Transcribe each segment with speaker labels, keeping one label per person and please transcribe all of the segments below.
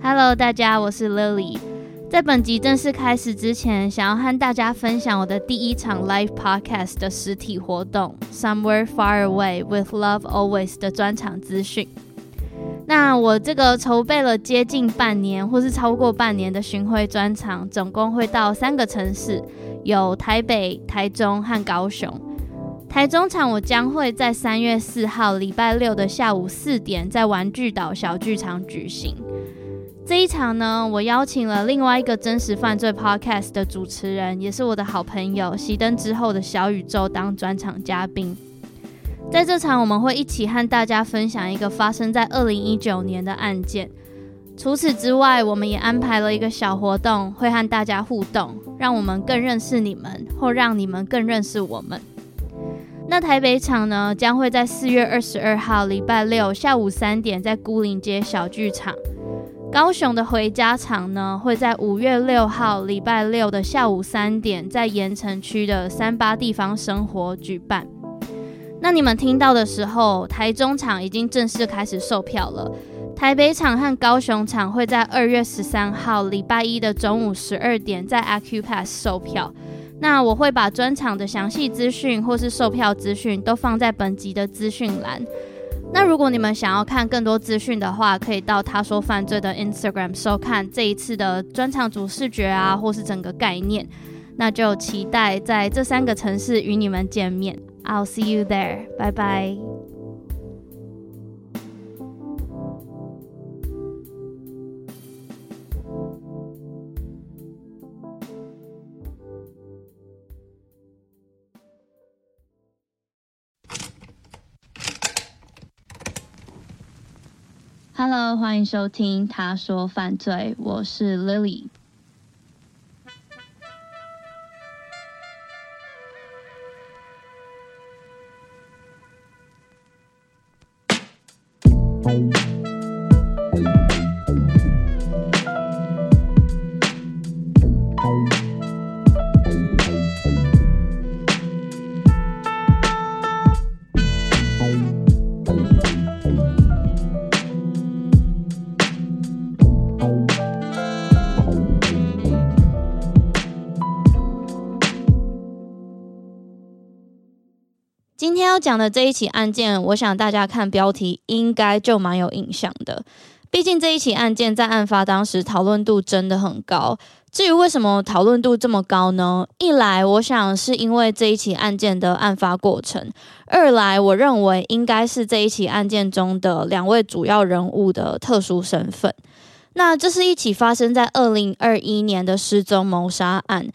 Speaker 1: Hello，大家，我是 Lily。在本集正式开始之前，想要和大家分享我的第一场 Live Podcast 的实体活动 Somewhere Far Away with Love Always 的专场资讯。那我这个筹备了接近半年，或是超过半年的巡回专场，总共会到三个城市，有台北、台中和高雄。台中场我将会在三月四号礼拜六的下午四点，在玩具岛小剧场举行。这一场呢，我邀请了另外一个真实犯罪 Podcast 的主持人，也是我的好朋友熄灯之后的小宇宙当专场嘉宾。在这场，我们会一起和大家分享一个发生在二零一九年的案件。除此之外，我们也安排了一个小活动，会和大家互动，让我们更认识你们，或让你们更认识我们。那台北场呢，将会在四月二十二号礼拜六下午三点，在孤岭街小剧场。高雄的回家场呢，会在五月六号礼拜六的下午三点，在盐城区的三八地方生活举办。那你们听到的时候，台中场已经正式开始售票了。台北场和高雄场会在二月十三号礼拜一的中午十二点在 AcuPass 售票。那我会把专场的详细资讯或是售票资讯都放在本集的资讯栏。那如果你们想要看更多资讯的话，可以到他说犯罪的 Instagram 收看这一次的专场主视觉啊，或是整个概念。那就期待在这三个城市与你们见面。I'll see you there. 拜拜
Speaker 2: Hello，欢迎收听他说犯罪，我是 Lily。今天要讲的这一起案件，我想大家看标题应该就蛮有印象的。毕竟这一起案件在案发当时讨论度真的很高。至于为什么讨论度这么高呢？一来我想是因为这一起案件的案发过程；二来我认为应该是这一起案件中的两位主要人物的特殊身份。那这是一起发生在二零二一年的失踪谋杀案。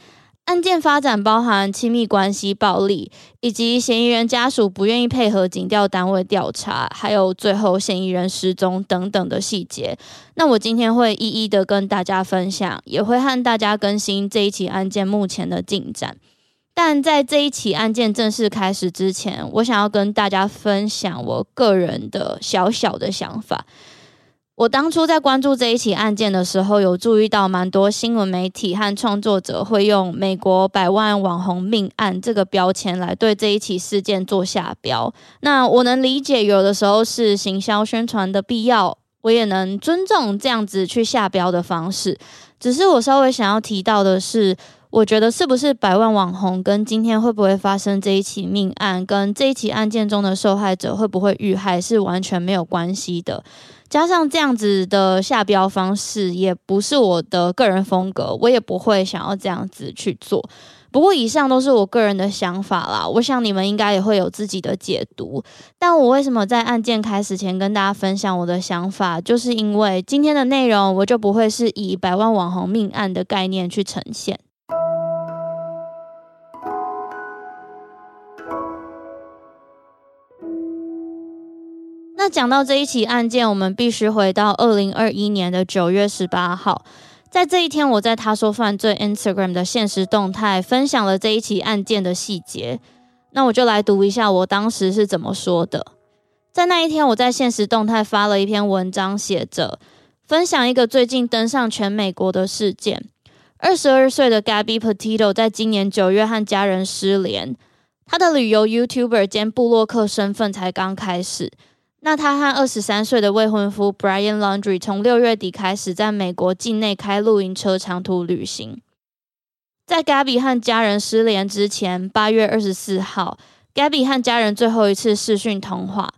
Speaker 2: 案件发展包含亲密关系暴力，以及嫌疑人家属不愿意配合警调单位调查，还有最后嫌疑人失踪等等的细节。那我今天会一一的跟大家分享，也会和大家更新这一起案件目前的进展。但在这一起案件正式开始之前，我想要跟大家分享我个人的小小的想法。我当初在关注这一起案件的时候，有注意到蛮多新闻媒体和创作者会用“美国百万网红命案”这个标签来对这一起事件做下标。那我能理解，有的时候是行销宣传的必要，我也能尊重这样子去下标的方式。只是我稍微想要提到的是，我觉得是不是百万网红跟今天会不会发生这一起命案，跟这一起案件中的受害者会不会遇害是完全没有关系的。加上这样子的下标方式，也不是我的个人风格，我也不会想要这样子去做。不过以上都是我个人的想法啦，我想你们应该也会有自己的解读。但我为什么在案件开始前跟大家分享我的想法，就是因为今天的内容我就不会是以百万网红命案的概念去呈现。那讲到这一起案件，我们必须回到二零二一年的九月十八号。在这一天，我在他说犯罪 Instagram 的现实动态分享了这一起案件的细节。那我就来读一下我当时是怎么说的。在那一天，我在现实动态发了一篇文章，写着分享一个最近登上全美国的事件：二十二岁的 Gabby Petito 在今年九月和家人失联，他的旅游 YouTuber 兼布洛克身份才刚开始。那他和二十三岁的未婚夫 Brian Laundry 从六月底开始在美国境内开露营车长途旅行。在 Gabby 和家人失联之前，八月二十四号，Gabby 和家人最后一次视讯通话，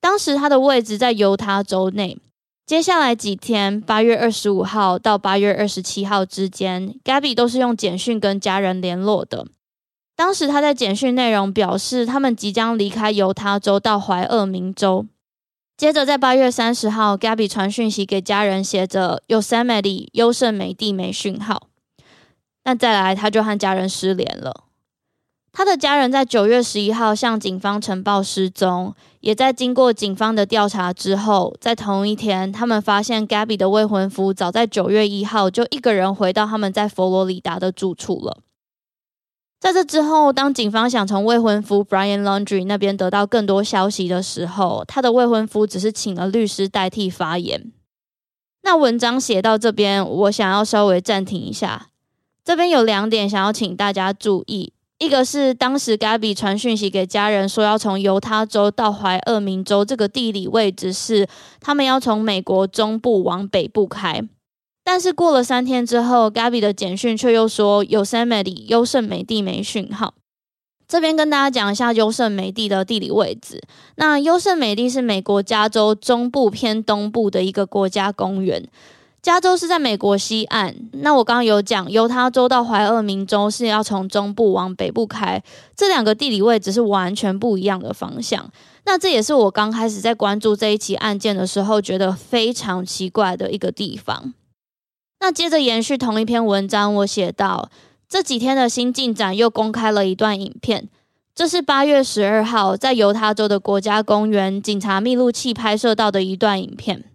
Speaker 2: 当时他的位置在犹他州内。接下来几天，八月二十五号到八月二十七号之间，Gabby 都是用简讯跟家人联络的。当时他在简讯内容表示，他们即将离开犹他州到怀俄明州。接着，在八月三十号，Gabby 传讯息给家人，写着 “Yosemite 优胜美地没讯号”。那再来，他就和家人失联了。他的家人在九月十一号向警方呈报失踪，也在经过警方的调查之后，在同一天，他们发现 Gabby 的未婚夫早在九月一号就一个人回到他们在佛罗里达的住处了。在这之后，当警方想从未婚夫 Brian Laundry 那边得到更多消息的时候，他的未婚夫只是请了律师代替发言。那文章写到这边，我想要稍微暂停一下。这边有两点想要请大家注意：一个是当时 Gabby 传讯息给家人说要从犹他州到怀俄明州，这个地理位置是他们要从美国中部往北部开。但是过了三天之后，Gabby 的简讯却又说 Yosemite 优胜美地没讯号。这边跟大家讲一下优胜美地的地理位置。那优胜美地是美国加州中部偏东部的一个国家公园。加州是在美国西岸。那我刚刚有讲，犹他州到怀俄明州是要从中部往北部开，这两个地理位置是完全不一样的方向。那这也是我刚开始在关注这一起案件的时候，觉得非常奇怪的一个地方。那接着延续同一篇文章，我写到这几天的新进展又公开了一段影片，这是八月十二号在犹他州的国家公园警察密录器拍摄到的一段影片。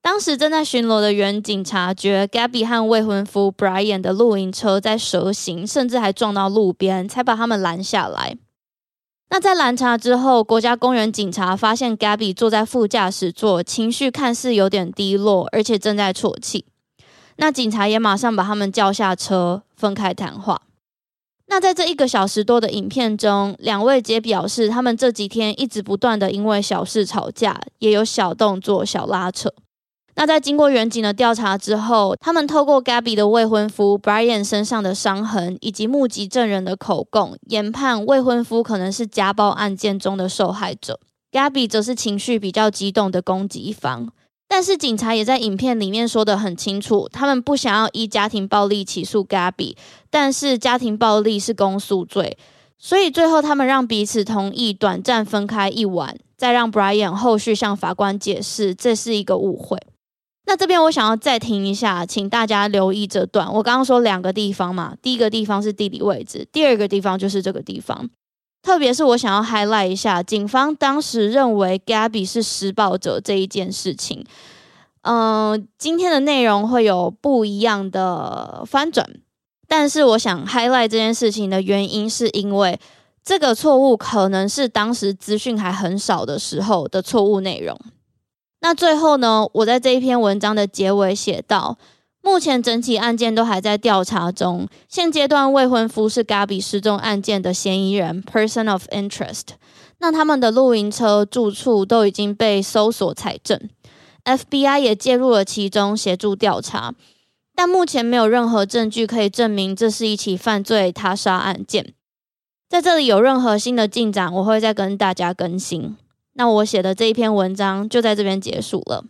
Speaker 2: 当时正在巡逻的员警察觉 Gabby 和未婚夫 Brian 的露营车在蛇行，甚至还撞到路边，才把他们拦下来。那在拦查之后，国家公园警察发现 Gabby 坐在副驾驶座，情绪看似有点低落，而且正在啜泣。那警察也马上把他们叫下车，分开谈话。那在这一个小时多的影片中，两位姐表示他们这几天一直不断的因为小事吵架，也有小动作、小拉扯。那在经过远景的调查之后，他们透过 Gabby 的未婚夫 Brian 身上的伤痕以及目击证人的口供，研判未婚夫可能是家暴案件中的受害者，Gabby 则是情绪比较激动的攻击方。但是警察也在影片里面说得很清楚，他们不想要依家庭暴力起诉 Gabby，但是家庭暴力是公诉罪，所以最后他们让彼此同意短暂分开一晚，再让 Brian 后续向法官解释这是一个误会。那这边我想要再停一下，请大家留意这段。我刚刚说两个地方嘛，第一个地方是地理位置，第二个地方就是这个地方。特别是我想要 highlight 一下，警方当时认为 Gabby 是施暴者这一件事情。嗯、今天的内容会有不一样的翻转，但是我想 highlight 这件事情的原因，是因为这个错误可能是当时资讯还很少的时候的错误内容。那最后呢，我在这一篇文章的结尾写道。目前整起案件都还在调查中。现阶段未婚夫是 Gabby 失踪案件的嫌疑人 （Person of Interest）。那他们的露营车、住处都已经被搜索采证。FBI 也介入了其中，协助调查。但目前没有任何证据可以证明这是一起犯罪他杀案件。在这里有任何新的进展，我会再跟大家更新。那我写的这一篇文章就在这边结束了。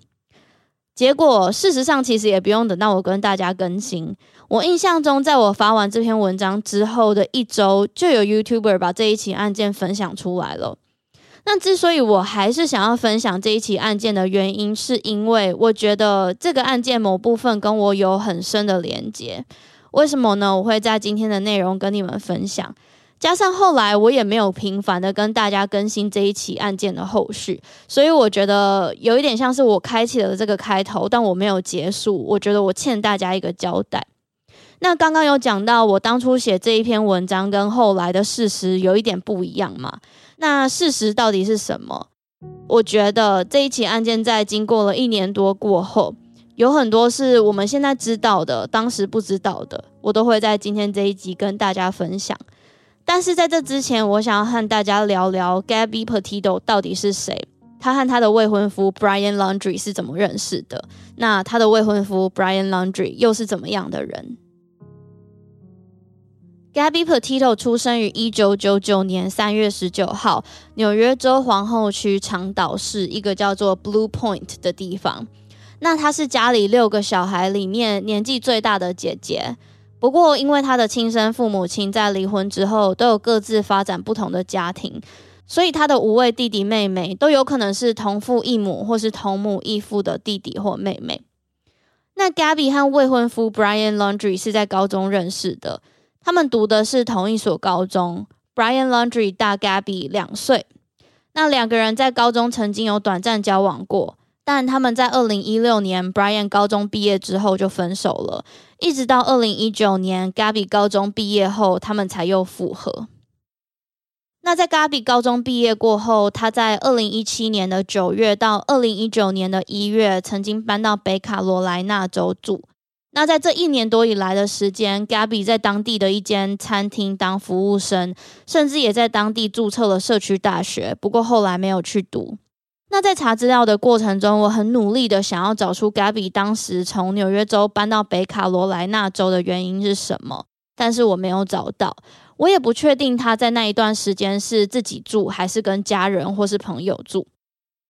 Speaker 2: 结果，事实上其实也不用等到我跟大家更新。我印象中，在我发完这篇文章之后的一周，就有 YouTuber 把这一起案件分享出来了。那之所以我还是想要分享这一起案件的原因，是因为我觉得这个案件某部分跟我有很深的连接。为什么呢？我会在今天的内容跟你们分享。加上后来我也没有频繁的跟大家更新这一起案件的后续，所以我觉得有一点像是我开启了这个开头，但我没有结束。我觉得我欠大家一个交代。那刚刚有讲到我当初写这一篇文章跟后来的事实有一点不一样嘛？那事实到底是什么？我觉得这一起案件在经过了一年多过后，有很多是我们现在知道的，当时不知道的，我都会在今天这一集跟大家分享。但是在这之前，我想要和大家聊聊 Gabby Petito 到底是谁？他和他的未婚夫 Brian Laundry 是怎么认识的？那他的未婚夫 Brian Laundry 又是怎么样的人？Gabby Petito 出生于一九九九年三月十九号，纽约州皇后区长岛市一个叫做 Blue Point 的地方。那她是家里六个小孩里面年纪最大的姐姐。不过，因为他的亲生父母亲在离婚之后都有各自发展不同的家庭，所以他的五位弟弟妹妹都有可能是同父异母或是同母异父的弟弟或妹妹。那 Gabby 和未婚夫 Brian Laundry 是在高中认识的，他们读的是同一所高中。Brian Laundry 大 Gabby 两岁，那两个人在高中曾经有短暂交往过。但他们在二零一六年，Brian 高中毕业之后就分手了，一直到二零一九年，Gabby 高中毕业后，他们才又复合。那在 Gabby 高中毕业过后，他在二零一七年的九月到二零一九年的一月，曾经搬到北卡罗来纳州住。那在这一年多以来的时间，Gabby 在当地的一间餐厅当服务生，甚至也在当地注册了社区大学，不过后来没有去读。那在查资料的过程中，我很努力的想要找出 Gabby 当时从纽约州搬到北卡罗来纳州的原因是什么，但是我没有找到。我也不确定他在那一段时间是自己住还是跟家人或是朋友住。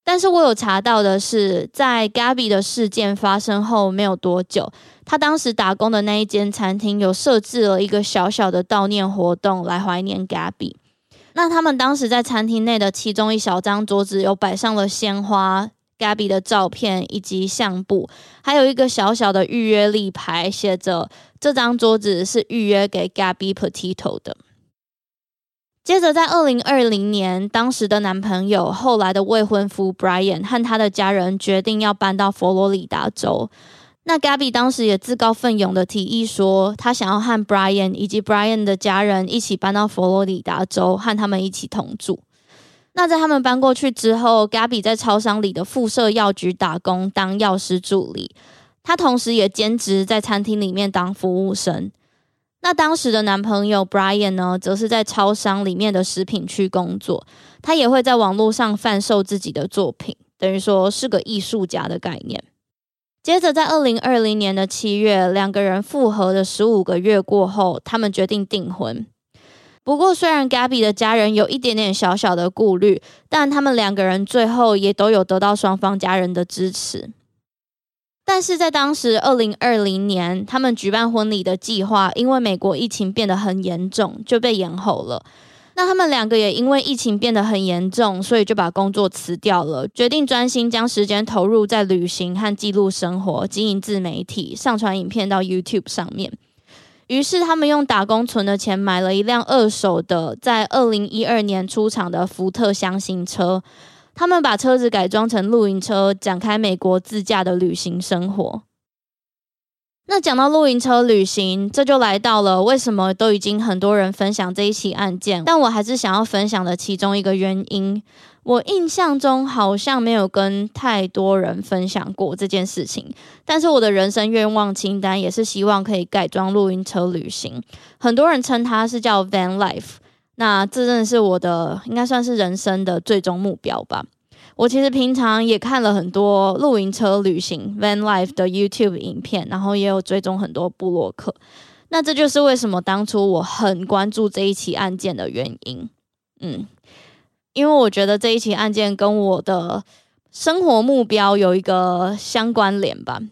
Speaker 2: 但是我有查到的是，在 Gabby 的事件发生后没有多久，他当时打工的那一间餐厅有设置了一个小小的悼念活动来怀念 Gabby。那他们当时在餐厅内的其中一小张桌子有摆上了鲜花、Gabby 的照片以及相簿，还有一个小小的预约立牌，写着这张桌子是预约给 Gabby Petito 的。接着在二零二零年，当时的男朋友、后来的未婚夫 Brian 和他的家人决定要搬到佛罗里达州。那 Gabby 当时也自告奋勇的提议说，他想要和 Brian 以及 Brian 的家人一起搬到佛罗里达州，和他们一起同住。那在他们搬过去之后，Gabby 在超商里的附设药局打工，当药师助理。他同时也兼职在餐厅里面当服务生。那当时的男朋友 Brian 呢，则是在超商里面的食品区工作。他也会在网络上贩售自己的作品，等于说是个艺术家的概念。接着，在二零二零年的七月，两个人复合的十五个月过后，他们决定订婚。不过，虽然 Gabby 的家人有一点点小小的顾虑，但他们两个人最后也都有得到双方家人的支持。但是在当时二零二零年，他们举办婚礼的计划，因为美国疫情变得很严重，就被延后了。那他们两个也因为疫情变得很严重，所以就把工作辞掉了，决定专心将时间投入在旅行和记录生活、经营自媒体、上传影片到 YouTube 上面。于是他们用打工存的钱买了一辆二手的，在二零一二年出厂的福特箱型车。他们把车子改装成露营车，展开美国自驾的旅行生活。那讲到露营车旅行，这就来到了为什么都已经很多人分享这一起案件，但我还是想要分享的其中一个原因。我印象中好像没有跟太多人分享过这件事情，但是我的人生愿望清单也是希望可以改装露营车旅行。很多人称它是叫 Van Life，那这真的是我的应该算是人生的最终目标吧。我其实平常也看了很多露营车旅行 van life 的 YouTube 影片，然后也有追踪很多布洛克。那这就是为什么当初我很关注这一起案件的原因。嗯，因为我觉得这一起案件跟我的生活目标有一个相关联吧。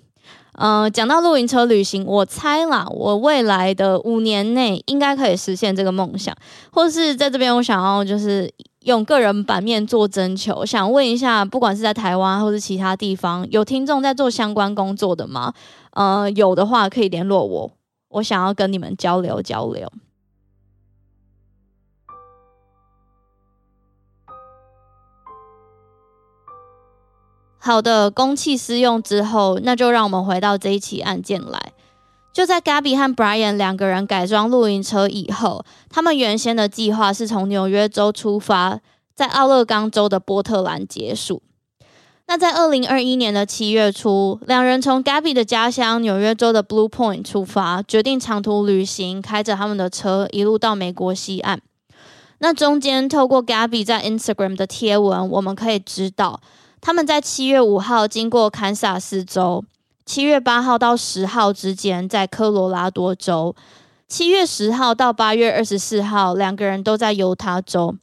Speaker 2: 嗯、呃，讲到露营车旅行，我猜啦，我未来的五年内应该可以实现这个梦想，或是在这边我想要就是用个人版面做征求，想问一下，不管是在台湾或是其他地方，有听众在做相关工作的吗？呃，有的话可以联络我，我想要跟你们交流交流。好的，公器私用之后，那就让我们回到这一起案件来。就在 Gabby 和 Brian 两个人改装露营车以后，他们原先的计划是从纽约州出发，在奥勒冈州的波特兰结束。那在二零二一年的七月初，两人从 Gabby 的家乡纽约州的 Blue Point 出发，决定长途旅行，开着他们的车一路到美国西岸。那中间透过 Gabby 在 Instagram 的贴文，我们可以知道。他们在七月五号经过堪萨斯州，七月八号到十号之间在科罗拉多州，七月十号到八月二十四号两个人都在犹他州。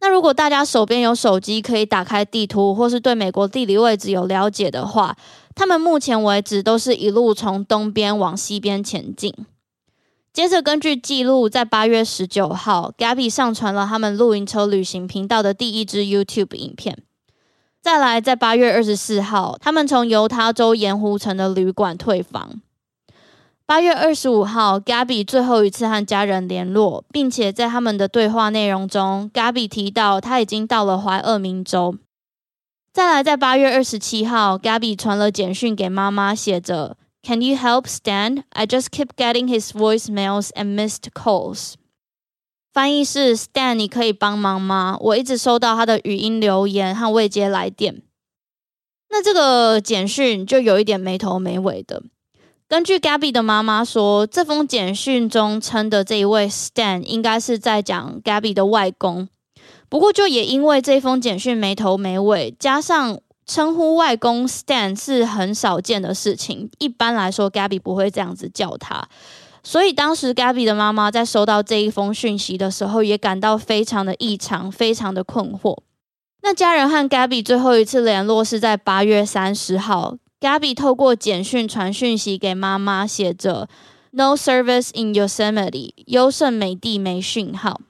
Speaker 2: 那如果大家手边有手机，可以打开地图，或是对美国地理位置有了解的话，他们目前为止都是一路从东边往西边前进。接着根据记录，在八月十九号，Gabby 上传了他们露营车旅行频道的第一支 YouTube 影片。再来，在八月二十四号，他们从犹他州盐湖城的旅馆退房。八月二十五号，Gabby 最后一次和家人联络，并且在他们的对话内容中，Gabby 提到他已经到了怀俄明州。再来，在八月二十七号，Gabby 传了简讯给妈妈，写着：“Can you help Stan? I just keep getting his voicemails and missed calls.” 翻译是 Stan，你可以帮忙吗？我一直收到他的语音留言和未接来电。那这个简讯就有一点没头没尾的。根据 Gabby 的妈妈说，这封简讯中称的这一位 Stan 应该是在讲 Gabby 的外公。不过，就也因为这封简讯没头没尾，加上称呼外公 Stan 是很少见的事情，一般来说 Gabby 不会这样子叫他。所以当时 Gabby 的妈妈在收到这一封讯息的时候，也感到非常的异常，非常的困惑。那家人和 Gabby 最后一次联络是在八月三十号，Gabby 透过简讯传讯息给妈妈，写着 “No service in Yosemite”，优胜美地没讯号。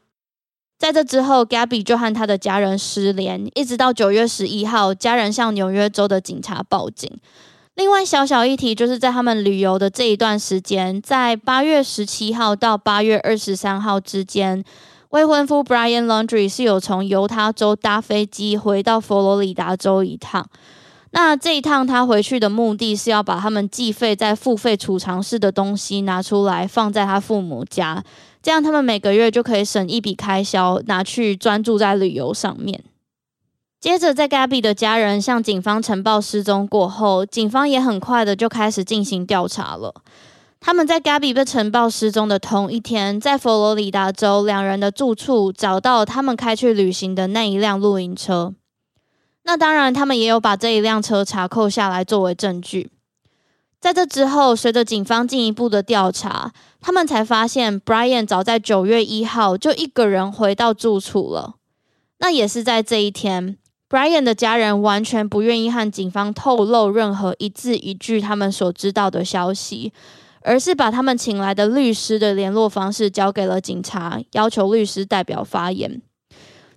Speaker 2: 在这之后，Gabby 就和他的家人失联，一直到九月十一号，家人向纽约州的警察报警。另外，小小一提就是在他们旅游的这一段时间，在八月十七号到八月二十三号之间，未婚夫 Brian Laundry 是有从犹他州搭飞机回到佛罗里达州一趟。那这一趟他回去的目的是要把他们计费在付费储藏室的东西拿出来放在他父母家，这样他们每个月就可以省一笔开销，拿去专注在旅游上面。接着，在 Gabby 的家人向警方呈报失踪过后，警方也很快的就开始进行调查了。他们在 Gabby 被呈报失踪的同一天，在佛罗里达州两人的住处找到他们开去旅行的那一辆露营车。那当然，他们也有把这一辆车查扣下来作为证据。在这之后，随着警方进一步的调查，他们才发现 Brian 早在九月一号就一个人回到住处了。那也是在这一天。Brian 的家人完全不愿意和警方透露任何一字一句他们所知道的消息，而是把他们请来的律师的联络方式交给了警察，要求律师代表发言。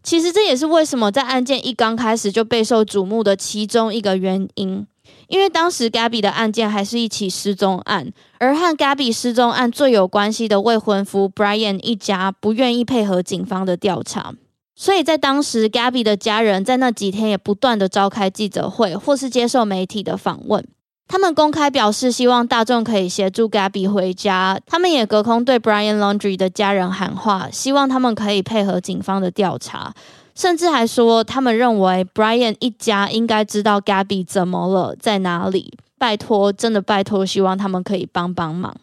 Speaker 2: 其实这也是为什么在案件一刚开始就备受瞩目的其中一个原因，因为当时 Gabby 的案件还是一起失踪案，而和 Gabby 失踪案最有关系的未婚夫 Brian 一家不愿意配合警方的调查。所以在当时，Gabby 的家人在那几天也不断的召开记者会，或是接受媒体的访问。他们公开表示希望大众可以协助 Gabby 回家。他们也隔空对 Brian Laundry 的家人喊话，希望他们可以配合警方的调查，甚至还说他们认为 Brian 一家应该知道 Gabby 怎么了，在哪里。拜托，真的拜托，希望他们可以帮帮忙。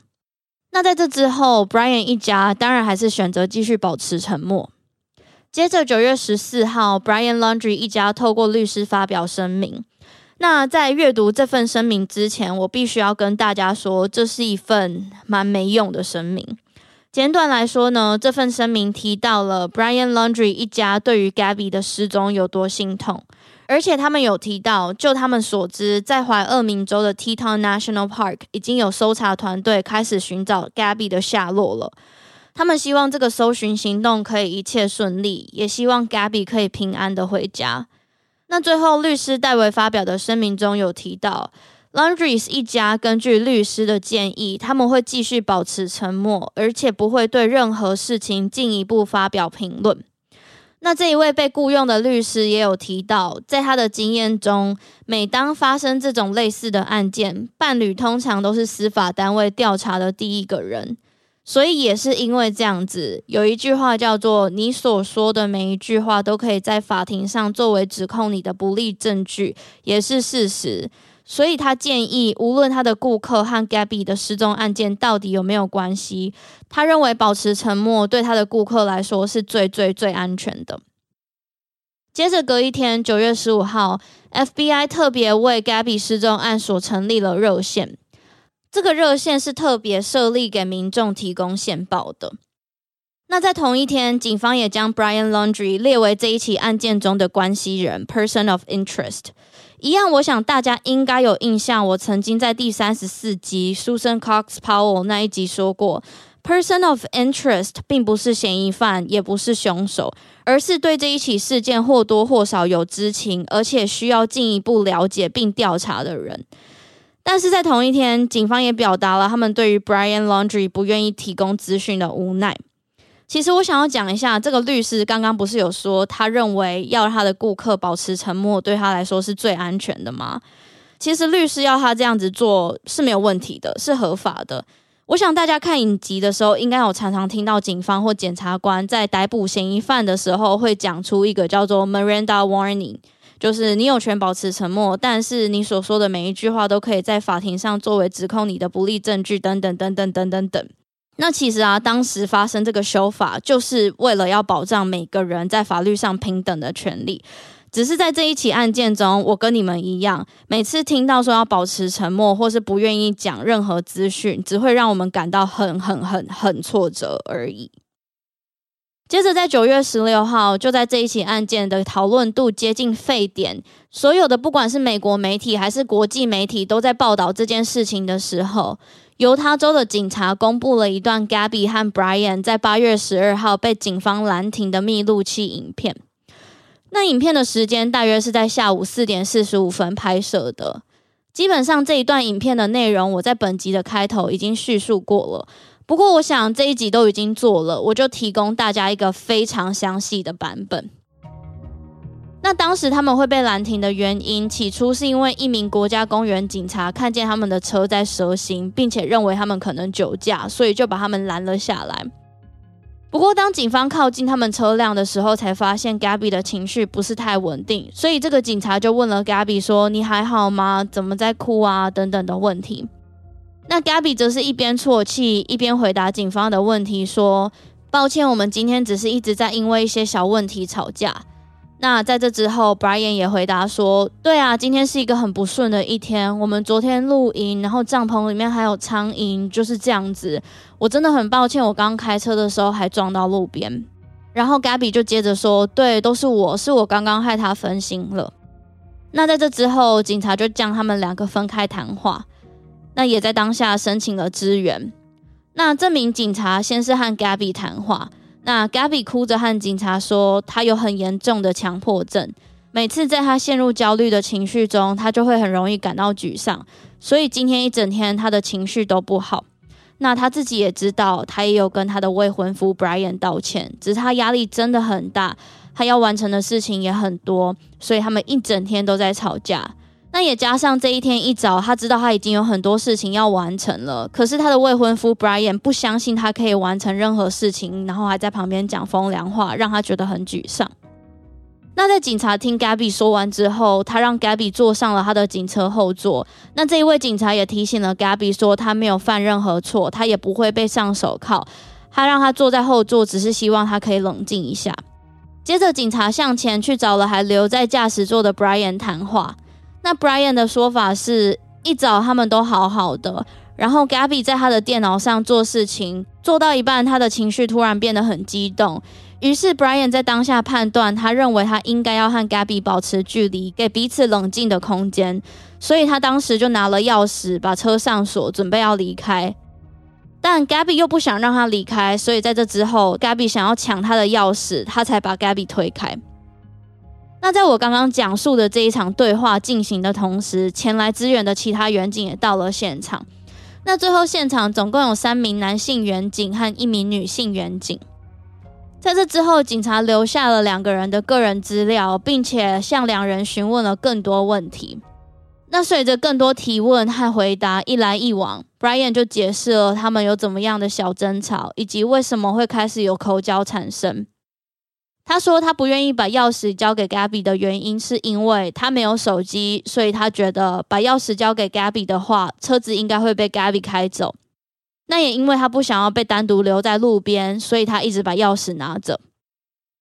Speaker 2: 那在这之后，Brian 一家当然还是选择继续保持沉默。接着九月十四号，Brian Laundry 一家透过律师发表声明。那在阅读这份声明之前，我必须要跟大家说，这是一份蛮没用的声明。简短来说呢，这份声明提到了 Brian Laundry 一家对于 Gabby 的失踪有多心痛，而且他们有提到，就他们所知，在怀俄明州的 Teton National Park 已经有搜查团队开始寻找 Gabby 的下落了。他们希望这个搜寻行动可以一切顺利，也希望 Gabby 可以平安的回家。那最后，律师戴维发表的声明中有提到，Laundries 一家根据律师的建议，他们会继续保持沉默，而且不会对任何事情进一步发表评论。那这一位被雇佣的律师也有提到，在他的经验中，每当发生这种类似的案件，伴侣通常都是司法单位调查的第一个人。所以也是因为这样子，有一句话叫做“你所说的每一句话都可以在法庭上作为指控你的不利证据，也是事实。”所以他建议，无论他的顾客和 Gabby 的失踪案件到底有没有关系，他认为保持沉默对他的顾客来说是最最最安全的。接着隔一天，九月十五号，FBI 特别为 Gabby 失踪案所成立了热线。这个热线是特别设立给民众提供线报的。那在同一天，警方也将 Brian Laundry 列为这一起案件中的关系人 （Person of Interest）。一样，我想大家应该有印象，我曾经在第三十四集 Susan Cox Powell 那一集说过，Person of Interest 并不是嫌疑犯，也不是凶手，而是对这一起事件或多或少有知情，而且需要进一步了解并调查的人。但是在同一天，警方也表达了他们对于 Brian Laundry 不愿意提供资讯的无奈。其实我想要讲一下，这个律师刚刚不是有说，他认为要他的顾客保持沉默，对他来说是最安全的吗？其实律师要他这样子做是没有问题的，是合法的。我想大家看影集的时候，应该有常常听到警方或检察官在逮捕嫌疑犯的时候，会讲出一个叫做 Miranda Warning。就是你有权保持沉默，但是你所说的每一句话都可以在法庭上作为指控你的不利证据，等等等等等等等。那其实啊，当时发生这个修法，就是为了要保障每个人在法律上平等的权利。只是在这一起案件中，我跟你们一样，每次听到说要保持沉默，或是不愿意讲任何资讯，只会让我们感到很很很很挫折而已。接着，在九月十六号，就在这一起案件的讨论度接近沸点，所有的不管是美国媒体还是国际媒体都在报道这件事情的时候，犹他州的警察公布了一段 Gabby 和 Brian 在八月十二号被警方拦停的密录器影片。那影片的时间大约是在下午四点四十五分拍摄的。基本上这一段影片的内容，我在本集的开头已经叙述过了。不过，我想这一集都已经做了，我就提供大家一个非常详细的版本。那当时他们会被拦停的原因，起初是因为一名国家公园警察看见他们的车在蛇行，并且认为他们可能酒驾，所以就把他们拦了下来。不过，当警方靠近他们车辆的时候，才发现 Gabby 的情绪不是太稳定，所以这个警察就问了 Gabby 说：“你还好吗？怎么在哭啊？”等等的问题。那 Gabby 则是一边啜泣一边回答警方的问题，说：“抱歉，我们今天只是一直在因为一些小问题吵架。”那在这之后，Brian 也回答说：“对啊，今天是一个很不顺的一天。我们昨天露营，然后帐篷里面还有苍蝇，就是这样子。我真的很抱歉，我刚开车的时候还撞到路边。”然后 Gabby 就接着说：“对，都是我，是我刚刚害他分心了。”那在这之后，警察就将他们两个分开谈话。那也在当下申请了支援。那这名警察先是和 Gabby 谈话。那 Gabby 哭着和警察说，他有很严重的强迫症。每次在他陷入焦虑的情绪中，他就会很容易感到沮丧。所以今天一整天他的情绪都不好。那他自己也知道，他也有跟他的未婚夫 Brian 道歉，只是他压力真的很大，他要完成的事情也很多，所以他们一整天都在吵架。那也加上这一天一早，他知道他已经有很多事情要完成了，可是他的未婚夫 Brian 不相信他可以完成任何事情，然后还在旁边讲风凉话，让他觉得很沮丧。那在警察听 Gabby 说完之后，他让 Gabby 坐上了他的警车后座。那这一位警察也提醒了 Gabby 说，他没有犯任何错，他也不会被上手铐。他让他坐在后座，只是希望他可以冷静一下。接着，警察向前去找了还留在驾驶座的 Brian 谈话。那 Brian 的说法是，一早他们都好好的，然后 Gabby 在他的电脑上做事情，做到一半，他的情绪突然变得很激动。于是 Brian 在当下判断，他认为他应该要和 Gabby 保持距离，给彼此冷静的空间，所以他当时就拿了钥匙，把车上锁，准备要离开。但 Gabby 又不想让他离开，所以在这之后，Gabby 想要抢他的钥匙，他才把 Gabby 推开。那在我刚刚讲述的这一场对话进行的同时，前来支援的其他员警也到了现场。那最后现场总共有三名男性员警和一名女性员警。在这之后，警察留下了两个人的个人资料，并且向两人询问了更多问题。那随着更多提问和回答一来一往，Brian 就解释了他们有怎么样的小争吵，以及为什么会开始有口角产生。他说他不愿意把钥匙交给 Gabby 的原因，是因为他没有手机，所以他觉得把钥匙交给 Gabby 的话，车子应该会被 Gabby 开走。那也因为他不想要被单独留在路边，所以他一直把钥匙拿着。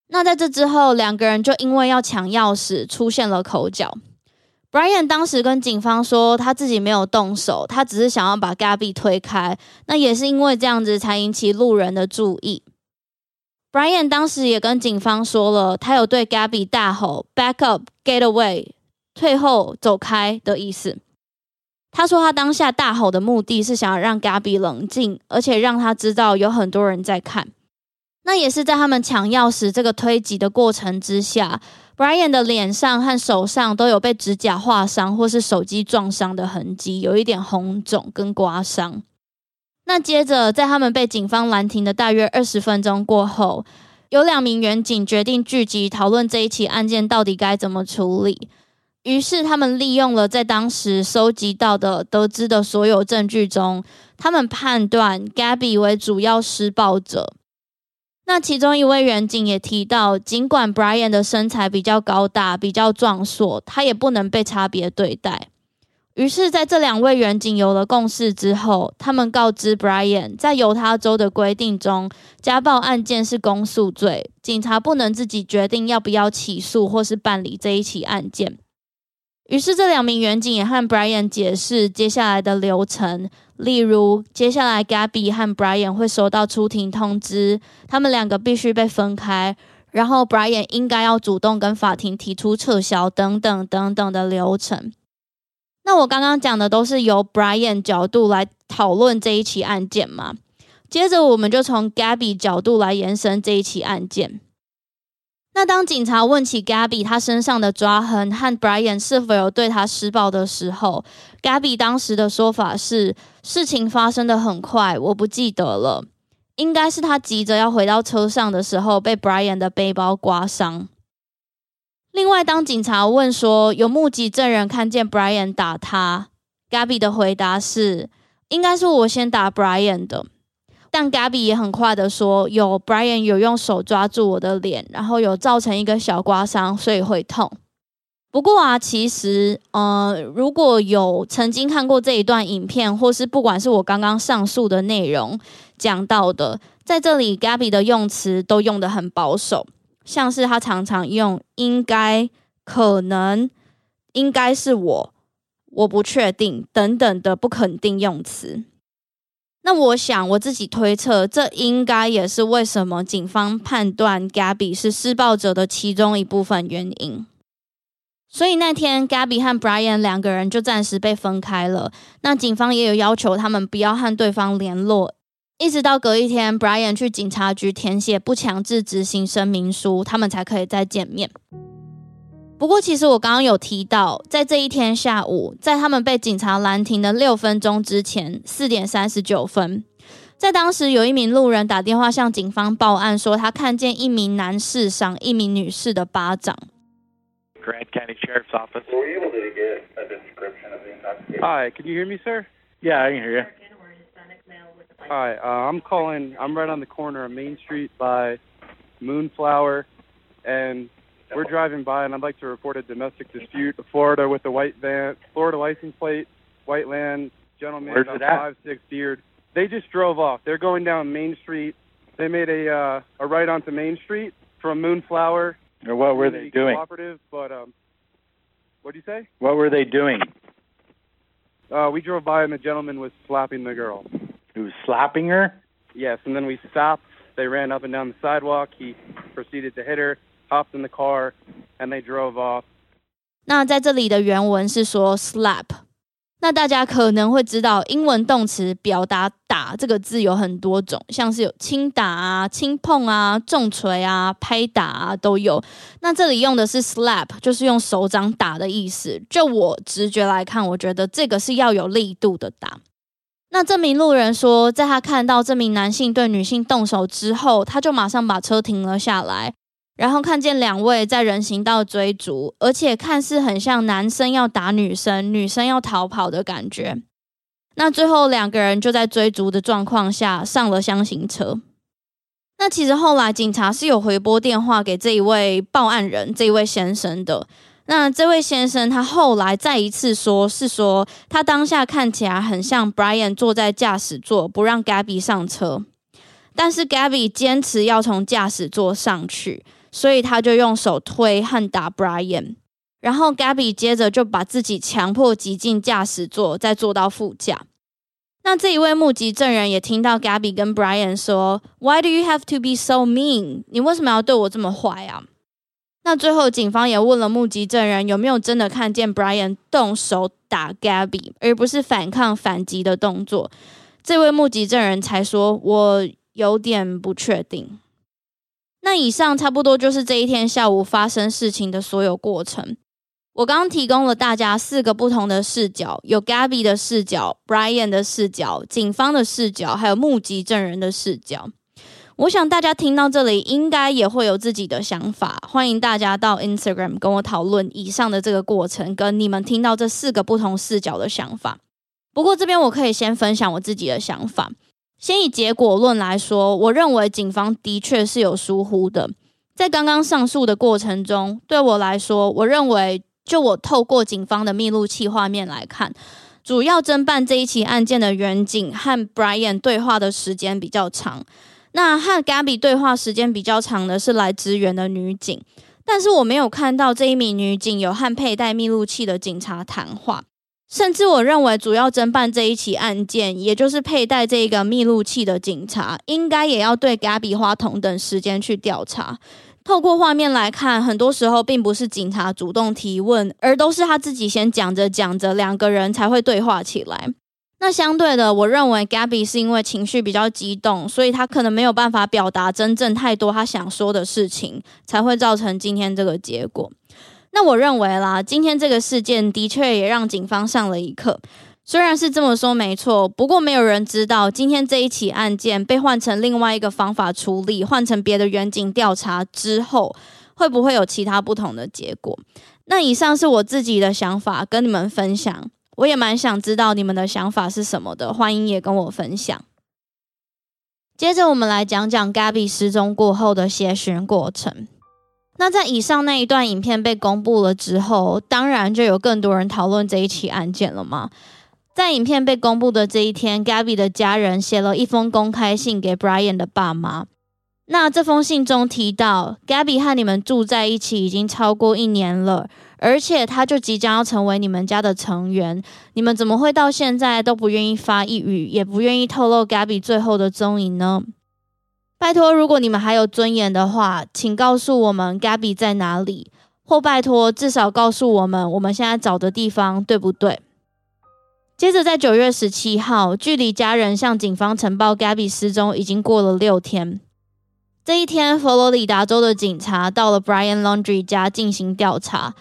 Speaker 2: 那在这之后，两个人就因为要抢钥匙出现了口角。Brian 当时跟警方说，他自己没有动手，他只是想要把 Gabby 推开。那也是因为这样子才引起路人的注意。Brian 当时也跟警方说了，他有对 Gabby 大吼 “Back up, get away”，退后走开的意思。他说他当下大吼的目的是想要让 Gabby 冷静，而且让他知道有很多人在看。那也是在他们抢钥匙这个推挤的过程之下。Brian 的脸上和手上都有被指甲划伤或是手机撞伤的痕迹，有一点红肿跟刮伤。那接着，在他们被警方拦停的大约二十分钟过后，有两名员警决定聚集讨论这一起案件到底该怎么处理。于是，他们利用了在当时收集到的、得知的所有证据中，他们判断 Gabby 为主要施暴者。那其中一位员警也提到，尽管 Brian 的身材比较高大、比较壮硕，他也不能被差别对待。于是，在这两位员警有了共识之后，他们告知 Brian，在犹他州的规定中，家暴案件是公诉罪，警察不能自己决定要不要起诉或是办理这一起案件。于是，这两名员警也和 Brian 解释接下来的流程。例如，接下来 Gabby 和 Brian 会收到出庭通知，他们两个必须被分开，然后 Brian 应该要主动跟法庭提出撤销等等等等的流程。那我刚刚讲的都是由 Brian 角度来讨论这一起案件嘛，接着我们就从 Gabby 角度来延伸这一起案件。那当警察问起 Gabby 他身上的抓痕和 Brian 是否有对他施暴的时候，Gabby 当时的说法是：事情发生的很快，我不记得了，应该是他急着要回到车上的时候被 Brian 的背包刮伤。另外，当警察问说有目击证人看见 Brian 打他，Gabby 的回答是：应该是我先打 Brian 的。但 Gabby 也很快的说，有 Brian 有用手抓住我的脸，然后有造成一个小刮伤，所以会痛。不过啊，其实，呃，如果有曾经看过这一段影片，或是不管是我刚刚上述的内容讲到的，在这里 Gabby 的用词都用得很保守，像是他常常用应该、可能、应该是我、我不确定等等的不肯定用词。那我想，我自己推测，这应该也是为什么警方判断 Gabby 是施暴者的其中一部分原因。所以那天，Gabby 和 Brian 两个人就暂时被分开了。那警方也有要求他们不要和对方联络，一直到隔一天，Brian 去警察局填写不强制执行声明书，他们才可以再见面。不过，其实我刚刚有提到，在这一天下午，在他们被警察拦停的六分钟之前，四点三十九分，在当时有一名路人打电话向警方报案，说他看见一名男士赏一名女士的巴掌。
Speaker 3: Grant County Sheriff's Office. Were you able to get a description of the intoxication? Hi, can you hear me, sir? Yeah, I can hear you. Hi, uh, I'm calling. I'm right on the corner of Main Street by Moonflower and We're driving by, and I'd like to report a domestic dispute. Florida with a white van, Florida license plate, white land, gentleman,
Speaker 4: Where's at?
Speaker 3: five six beard. They just drove off. They're going down Main Street. They made a uh, a right onto Main Street from Moonflower.
Speaker 4: Or what were they doing?
Speaker 3: Cooperative, but um, what do you say?
Speaker 4: What were they doing?
Speaker 3: Uh, we drove by and the gentleman was slapping the girl.
Speaker 4: He was slapping her.
Speaker 3: Yes, and then we stopped. They ran up and down the sidewalk. He proceeded to hit her, hopped in the car, and they drove off.
Speaker 2: 那在这里的原文是说 slap。那大家可能会知道，英文动词表达“打”这个字有很多种，像是有轻打啊、轻碰啊、重锤啊、拍打啊都有。那这里用的是 slap，就是用手掌打的意思。就我直觉来看，我觉得这个是要有力度的打。那这名路人说，在他看到这名男性对女性动手之后，他就马上把车停了下来。然后看见两位在人行道追逐，而且看似很像男生要打女生，女生要逃跑的感觉。那最后两个人就在追逐的状况下上了箱型车。那其实后来警察是有回拨电话给这一位报案人，这一位先生的。那这位先生他后来再一次说，是说他当下看起来很像 Brian 坐在驾驶座，不让 Gabby 上车，但是 Gabby 坚持要从驾驶座上去。所以他就用手推和打 Brian，然后 Gabby 接着就把自己强迫挤进驾驶座，再坐到副驾。那这一位目击证人也听到 Gabby 跟 Brian 说：“Why do you have to be so mean？你为什么要对我这么坏啊？”那最后警方也问了目击证人有没有真的看见 Brian 动手打 Gabby，而不是反抗反击的动作。这位目击证人才说：“我有点不确定。”那以上差不多就是这一天下午发生事情的所有过程。我刚提供了大家四个不同的视角，有 Gabby 的视角、Brian 的视角、警方的视角，还有目击证人的视角。我想大家听到这里应该也会有自己的想法，欢迎大家到 Instagram 跟我讨论以上的这个过程，跟你们听到这四个不同视角的想法。不过这边我可以先分享我自己的想法。先以结果论来说，我认为警方的确是有疏忽的。在刚刚上诉的过程中，对我来说，我认为就我透过警方的密录器画面来看，主要侦办这一起案件的员警和 Brian 对话的时间比较长。那和 Gabby 对话时间比较长的是来支援的女警，但是我没有看到这一名女警有和佩戴密录器的警察谈话。甚至我认为，主要侦办这一起案件，也就是佩戴这个密录器的警察，应该也要对 Gabby 花同等时间去调查。透过画面来看，很多时候并不是警察主动提问，而都是他自己先讲着讲着，两个人才会对话起来。那相对的，我认为 Gabby 是因为情绪比较激动，所以他可能没有办法表达真正太多他想说的事情，才会造成今天这个结果。那我认为啦，今天这个事件的确也让警方上了一课。虽然是这么说没错，不过没有人知道今天这一起案件被换成另外一个方法处理，换成别的远景调查之后，会不会有其他不同的结果？那以上是我自己的想法，跟你们分享。我也蛮想知道你们的想法是什么的，欢迎也跟我分享。接着我们来讲讲 Gabby 失踪过后的协寻过程。那在以上那一段影片被公布了之后，当然就有更多人讨论这一起案件了嘛。在影片被公布的这一天，Gabby 的家人写了一封公开信给 Brian 的爸妈。那这封信中提到，Gabby 和你们住在一起已经超过一年了，而且他就即将要成为你们家的成员。你们怎么会到现在都不愿意发一语，也不愿意透露 Gabby 最后的踪影呢？拜托，如果你们还有尊严的话，请告诉我们 Gabby 在哪里，或拜托至少告诉我们我们现在找的地方对不对？接着，在九月十七号，距离家人向警方呈报 Gabby 失踪已经过了六天。这一天，佛罗里达州的警察到了 Brian Laundry 家进行调查。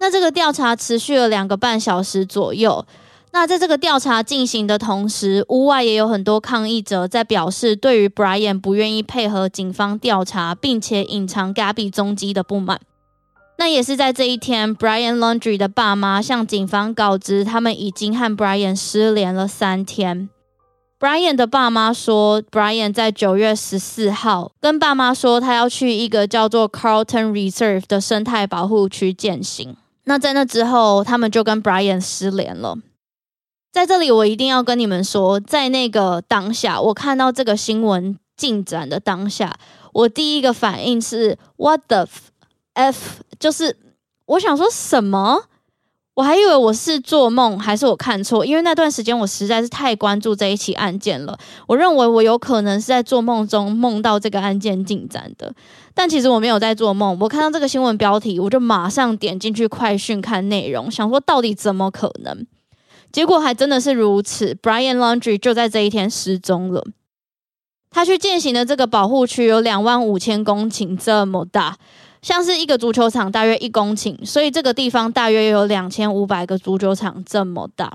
Speaker 2: 那这个调查持续了两个半小时左右。那在这个调查进行的同时，屋外也有很多抗议者在表示对于 Brian 不愿意配合警方调查，并且隐藏 Gabby 踪迹的不满。那也是在这一天，Brian Laundry 的爸妈向警方告知，他们已经和 Brian 失联了三天。Brian 的爸妈说，Brian 在九月十四号跟爸妈说，他要去一个叫做 Carlton Reserve 的生态保护区践行。那在那之后，他们就跟 Brian 失联了。在这里，我一定要跟你们说，在那个当下，我看到这个新闻进展的当下，我第一个反应是 What the f？就是我想说什么？我还以为我是做梦，还是我看错？因为那段时间我实在是太关注这一起案件了。我认为我有可能是在做梦中梦到这个案件进展的，但其实我没有在做梦。我看到这个新闻标题，我就马上点进去快讯看内容，想说到底怎么可能？结果还真的是如此，Brian l a u n d r y 就在这一天失踪了。他去践行的这个保护区有两万五千公顷这么大。像是一个足球场大约一公顷，所以这个地方大约有两千五百个足球场这么大。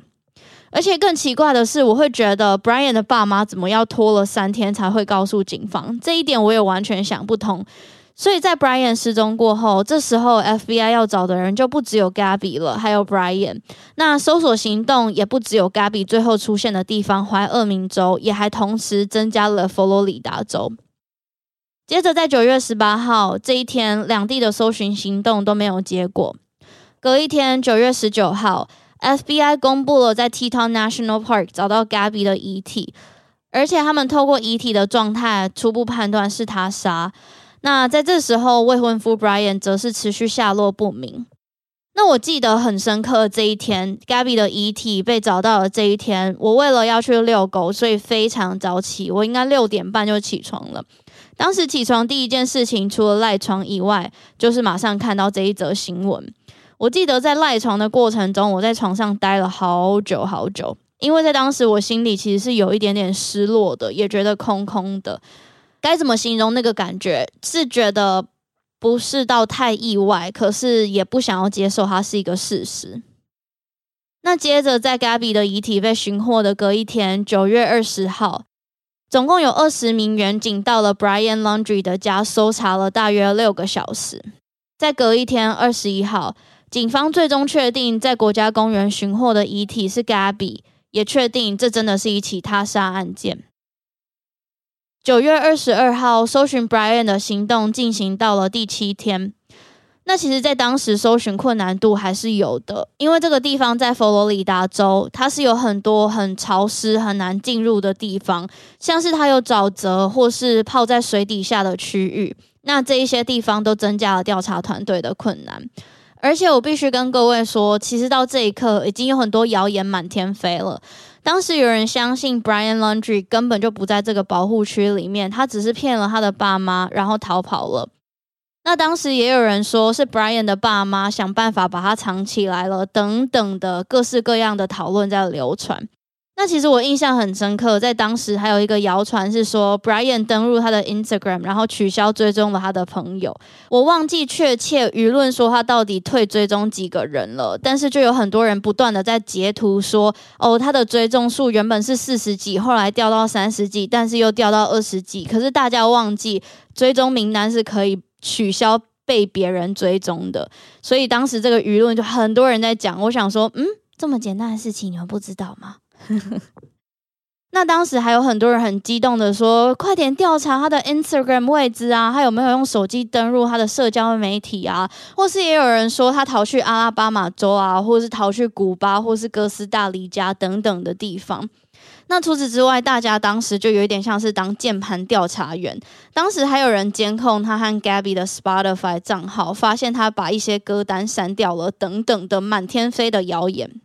Speaker 2: 而且更奇怪的是，我会觉得 Brian 的爸妈怎么要拖了三天才会告诉警方？这一点我也完全想不通。所以在 Brian 失踪过后，这时候 FBI 要找的人就不只有 Gabby 了，还有 Brian。那搜索行动也不只有 Gabby 最后出现的地方怀俄明州，也还同时增加了佛罗里达州。接着，在九月十八号这一天，两地的搜寻行动都没有结果。隔一天，九月十九号，FBI 公布了在 Teton National Park 找到 Gabby 的遗体，而且他们透过遗体的状态初步判断是他杀。那在这时候，未婚夫 Brian 则是持续下落不明。那我记得很深刻，这一天 Gabby 的遗体被找到了这一天，我为了要去遛狗，所以非常早起，我应该六点半就起床了。当时起床第一件事情，除了赖床以外，就是马上看到这一则新闻。我记得在赖床的过程中，我在床上待了好久好久，因为在当时我心里其实是有一点点失落的，也觉得空空的。该怎么形容那个感觉？是觉得不是到太意外，可是也不想要接受它是一个事实。那接着在 Gabby 的遗体被寻获的隔一天，九月二十号。总共有二十名员警到了 Brian Laundry 的家，搜查了大约六个小时。在隔一天，二十一号，警方最终确定在国家公园寻获的遗体是 Gabby，也确定这真的是一起他杀案件。九月二十二号，搜寻 Brian 的行动进行到了第七天。那其实，在当时搜寻困难度还是有的，因为这个地方在佛罗里达州，它是有很多很潮湿、很难进入的地方，像是它有沼泽或是泡在水底下的区域。那这一些地方都增加了调查团队的困难。而且我必须跟各位说，其实到这一刻，已经有很多谣言满天飞了。当时有人相信 Brian Laundrie 根本就不在这个保护区里面，他只是骗了他的爸妈，然后逃跑了。那当时也有人说是 Brian 的爸妈想办法把他藏起来了，等等的各式各样的讨论在流传。那其实我印象很深刻，在当时还有一个谣传是说 Brian 登入他的 Instagram，然后取消追踪了他的朋友。我忘记确切舆论说他到底退追踪几个人了，但是就有很多人不断的在截图说，哦，他的追踪数原本是四十几，后来掉到三十几，但是又掉到二十几。可是大家忘记追踪名单是可以。取消被别人追踪的，所以当时这个舆论就很多人在讲。我想说，嗯，这么简单的事情你们不知道吗？那当时还有很多人很激动的说，快点调查他的 Instagram 位置啊，他有没有用手机登录他的社交媒体啊？或是也有人说他逃去阿拉巴马州啊，或是逃去古巴，或是哥斯达黎加等等的地方。那除此之外，大家当时就有一点像是当键盘调查员。当时还有人监控他和 Gabby 的 Spotify 账号，发现他把一些歌单删掉了，等等的满天飞的谣言。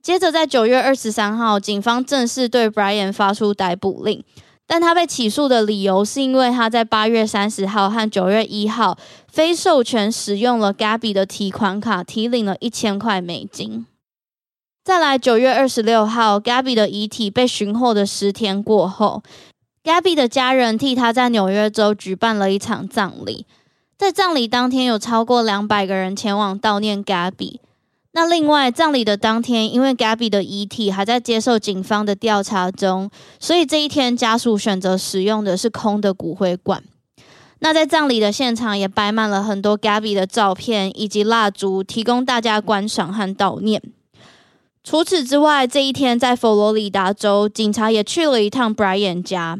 Speaker 2: 接着在九月二十三号，警方正式对 Brian 发出逮捕令，但他被起诉的理由是因为他在八月三十号和九月一号非授权使用了 Gabby 的提款卡，提领了一千块美金。再来，九月二十六号，Gabby 的遗体被寻获的十天过后，Gabby 的家人替他在纽约州举办了一场葬礼。在葬礼当天，有超过两百个人前往悼念 Gabby。那另外，葬礼的当天，因为 Gabby 的遗体还在接受警方的调查中，所以这一天家属选择使用的是空的骨灰罐。那在葬礼的现场也摆满了很多 Gabby 的照片以及蜡烛，提供大家观赏和悼念。除此之外，这一天在佛罗里达州，警察也去了一趟 Brian 家。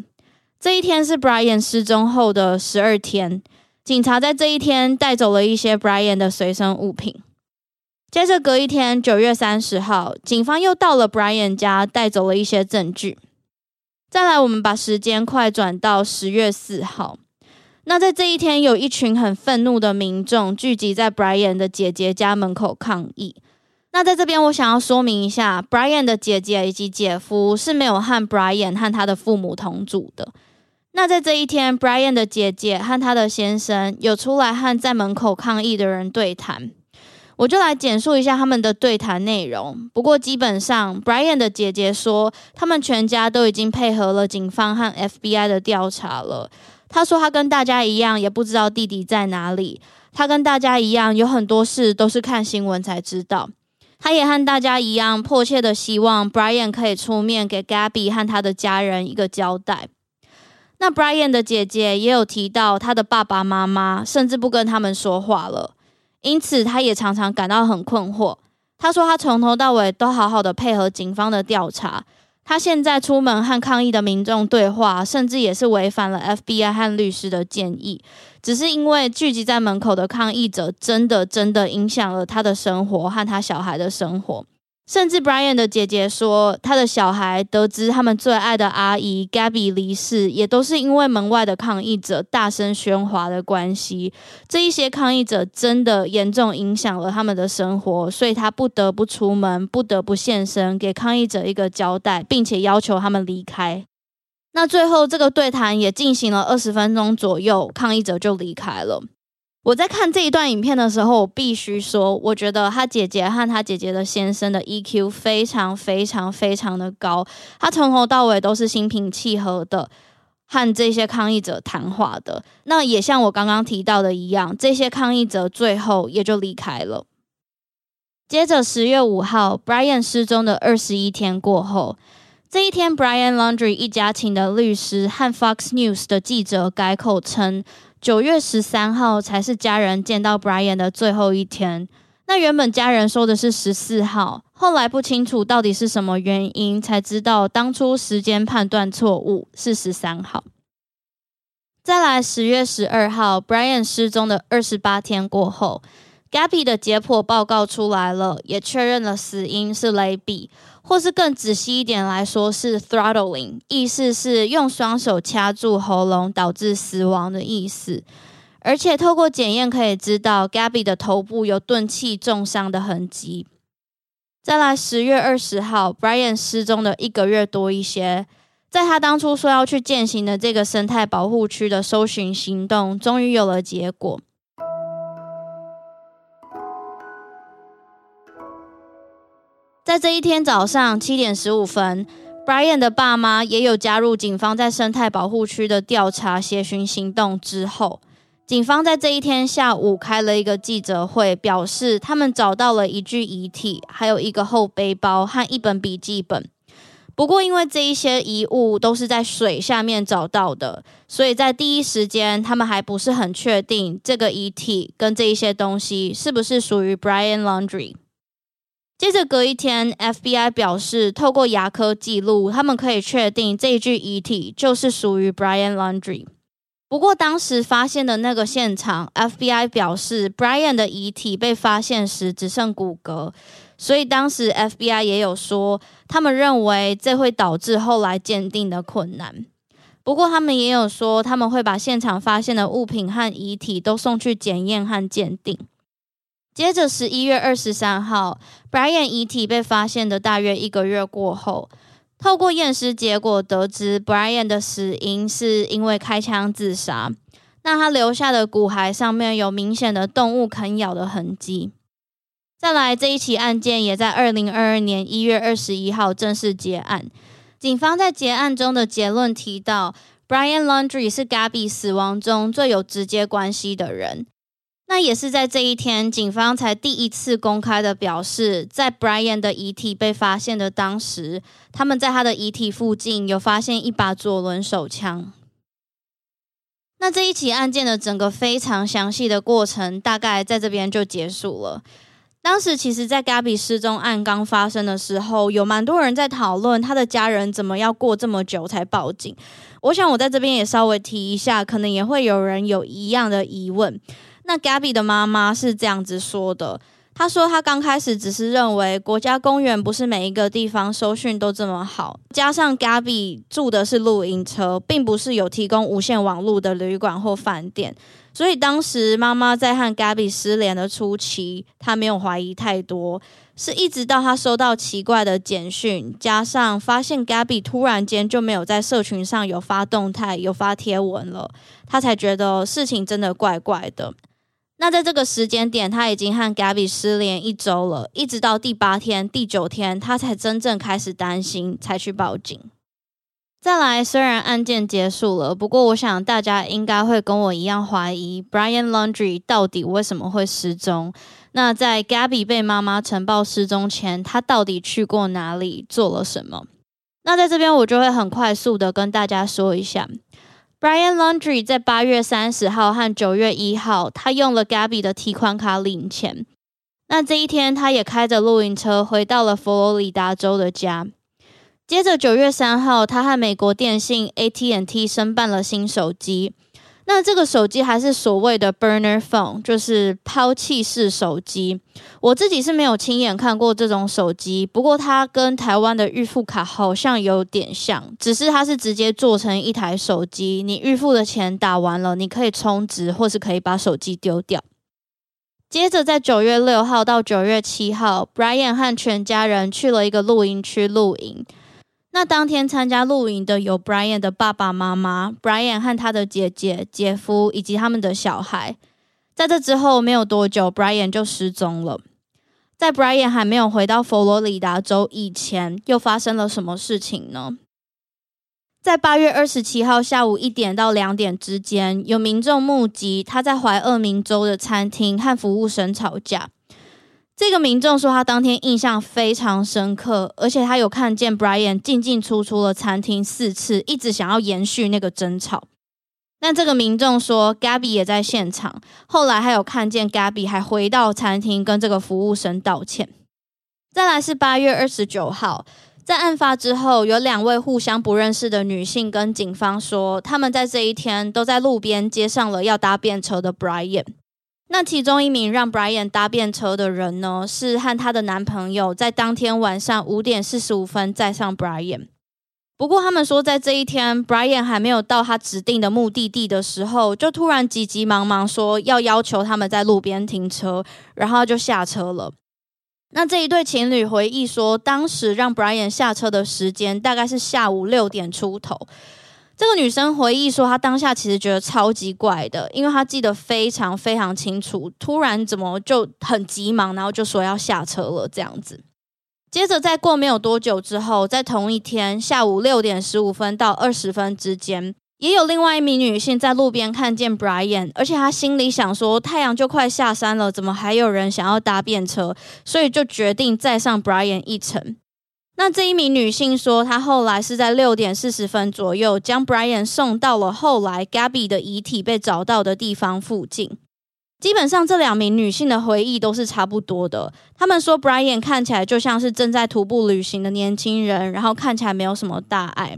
Speaker 2: 这一天是 Brian 失踪后的十二天，警察在这一天带走了一些 Brian 的随身物品。接着隔一天，九月三十号，警方又到了 Brian 家，带走了一些证据。再来，我们把时间快转到十月四号。那在这一天，有一群很愤怒的民众聚集在 Brian 的姐姐家门口抗议。那在这边，我想要说明一下，Brian 的姐姐以及姐夫是没有和 Brian 和他的父母同住的。那在这一天，Brian 的姐姐和他的先生有出来和在门口抗议的人对谈。我就来简述一下他们的对谈内容。不过，基本上，Brian 的姐姐说，他们全家都已经配合了警方和 FBI 的调查了。他说，他跟大家一样，也不知道弟弟在哪里。他跟大家一样，有很多事都是看新闻才知道。他也和大家一样，迫切的希望 Brian 可以出面给 Gabby 和他的家人一个交代。那 Brian 的姐姐也有提到，他的爸爸妈妈甚至不跟他们说话了，因此他也常常感到很困惑。他说，他从头到尾都好好的配合警方的调查。他现在出门和抗议的民众对话，甚至也是违反了 FBI 和律师的建议。只是因为聚集在门口的抗议者真的真的影响了他的生活和他小孩的生活。甚至 Brian 的姐姐说，他的小孩得知他们最爱的阿姨 Gabby 离世，也都是因为门外的抗议者大声喧哗的关系。这一些抗议者真的严重影响了他们的生活，所以他不得不出门，不得不现身，给抗议者一个交代，并且要求他们离开。那最后这个对谈也进行了二十分钟左右，抗议者就离开了。我在看这一段影片的时候，我必须说，我觉得他姐姐和他姐姐的先生的 EQ 非常非常非常的高，他从头到尾都是心平气和的和这些抗议者谈话的。那也像我刚刚提到的一样，这些抗议者最后也就离开了。接着十月五号，Brian 失踪的二十一天过后，这一天，Brian Laundry 一家请的律师和 Fox News 的记者改口称。九月十三号才是家人见到 Brian 的最后一天。那原本家人说的是十四号，后来不清楚到底是什么原因，才知道当初时间判断错误是十三号。再来十月十二号，Brian 失踪的二十八天过后，Gabby 的解剖报告出来了，也确认了死因是雷比。或是更仔细一点来说，是 throttling，意思是用双手掐住喉咙导致死亡的意思。而且透过检验可以知道，Gabby 的头部有钝器重伤的痕迹。再来，十月二十号，Brian 失踪的一个月多一些，在他当初说要去践行的这个生态保护区的搜寻行动，终于有了结果。在这一天早上七点十五分，Brian 的爸妈也有加入警方在生态保护区的调查协寻行动之后，警方在这一天下午开了一个记者会，表示他们找到了一具遗体，还有一个后背包和一本笔记本。不过，因为这一些遗物都是在水下面找到的，所以在第一时间他们还不是很确定这个遗体跟这一些东西是不是属于 Brian Laundry。接着隔一天，FBI 表示，透过牙科记录，他们可以确定这一具遗体就是属于 Brian l a u n d r y。不过当时发现的那个现场，FBI 表示，Brian 的遗体被发现时只剩骨骼，所以当时 FBI 也有说，他们认为这会导致后来鉴定的困难。不过他们也有说，他们会把现场发现的物品和遗体都送去检验和鉴定。接着，十一月二十三号，Brian 遗体被发现的大约一个月过后，透过验尸结果得知，Brian 的死因是因为开枪自杀。那他留下的骨骸上面有明显的动物啃咬的痕迹。再来，这一起案件也在二零二二年一月二十一号正式结案。警方在结案中的结论提到，Brian Laundry 是 Gabby 死亡中最有直接关系的人。那也是在这一天，警方才第一次公开的表示，在 Brian 的遗体被发现的当时，他们在他的遗体附近有发现一把左轮手枪。那这一起案件的整个非常详细的过程，大概在这边就结束了。当时其实，在 Gabby 失踪案刚发生的时候，有蛮多人在讨论他的家人怎么要过这么久才报警。我想我在这边也稍微提一下，可能也会有人有一样的疑问。那 Gabby 的妈妈是这样子说的他说他刚开始只是认为国家公园不是每一个地方收讯都这么好，加上 Gabby 住的是露营车，并不是有提供无线网络的旅馆或饭店。所以当时妈妈在和 Gabby 失联的初期，她没有怀疑太多，是一直到她收到奇怪的简讯，加上发现 Gabby 突然间就没有在社群上有发动态、有发贴文了，她才觉得事情真的怪怪的。那在这个时间点，他已经和 Gabby 失联一周了，一直到第八天、第九天，他才真正开始担心，才去报警。再来，虽然案件结束了，不过我想大家应该会跟我一样怀疑 Brian Laundry 到底为什么会失踪。那在 Gabby 被妈妈呈报失踪前，他到底去过哪里，做了什么？那在这边我就会很快速的跟大家说一下，Brian Laundry 在八月三十号和九月一号，他用了 Gabby 的提款卡领钱。那这一天，他也开着露营车回到了佛罗里达州的家。接着九月三号，他和美国电信 AT&T 申办了新手机。那这个手机还是所谓的 burner phone，就是抛弃式手机。我自己是没有亲眼看过这种手机，不过它跟台湾的预付卡好像有点像，只是它是直接做成一台手机。你预付的钱打完了，你可以充值，或是可以把手机丢掉。接着在九月六号到九月七号，Brian 和全家人去了一个露营区露营。那当天参加露营的有 Brian 的爸爸妈妈、Brian 和他的姐姐、姐夫以及他们的小孩。在这之后没有多久，Brian 就失踪了。在 Brian 还没有回到佛罗里达州以前，又发生了什么事情呢？在八月二十七号下午一点到两点之间，有民众目击他在怀俄明州的餐厅和服务生吵架。这个民众说，他当天印象非常深刻，而且他有看见 Brian 进进出出了餐厅四次，一直想要延续那个争吵。那这个民众说，Gabby 也在现场，后来还有看见 Gabby 还回到餐厅跟这个服务生道歉。再来是八月二十九号，在案发之后，有两位互相不认识的女性跟警方说，他们在这一天都在路边接上了要搭便车的 Brian。那其中一名让 Brian 搭便车的人呢，是和她的男朋友在当天晚上五点四十五分载上 Brian。不过他们说，在这一天 Brian 还没有到他指定的目的地的时候，就突然急急忙忙说要要求他们在路边停车，然后就下车了。那这一对情侣回忆说，当时让 Brian 下车的时间大概是下午六点出头。这个女生回忆说，她当下其实觉得超级怪的，因为她记得非常非常清楚，突然怎么就很急忙，然后就说要下车了这样子。接着再过没有多久之后，在同一天下午六点十五分到二十分之间，也有另外一名女性在路边看见 Brian，而且她心里想说，太阳就快下山了，怎么还有人想要搭便车？所以就决定再上 Brian 一程。那这一名女性说，她后来是在六点四十分左右将 Brian 送到了后来 Gabby 的遗体被找到的地方附近。基本上这两名女性的回忆都是差不多的。她们说，Brian 看起来就像是正在徒步旅行的年轻人，然后看起来没有什么大碍。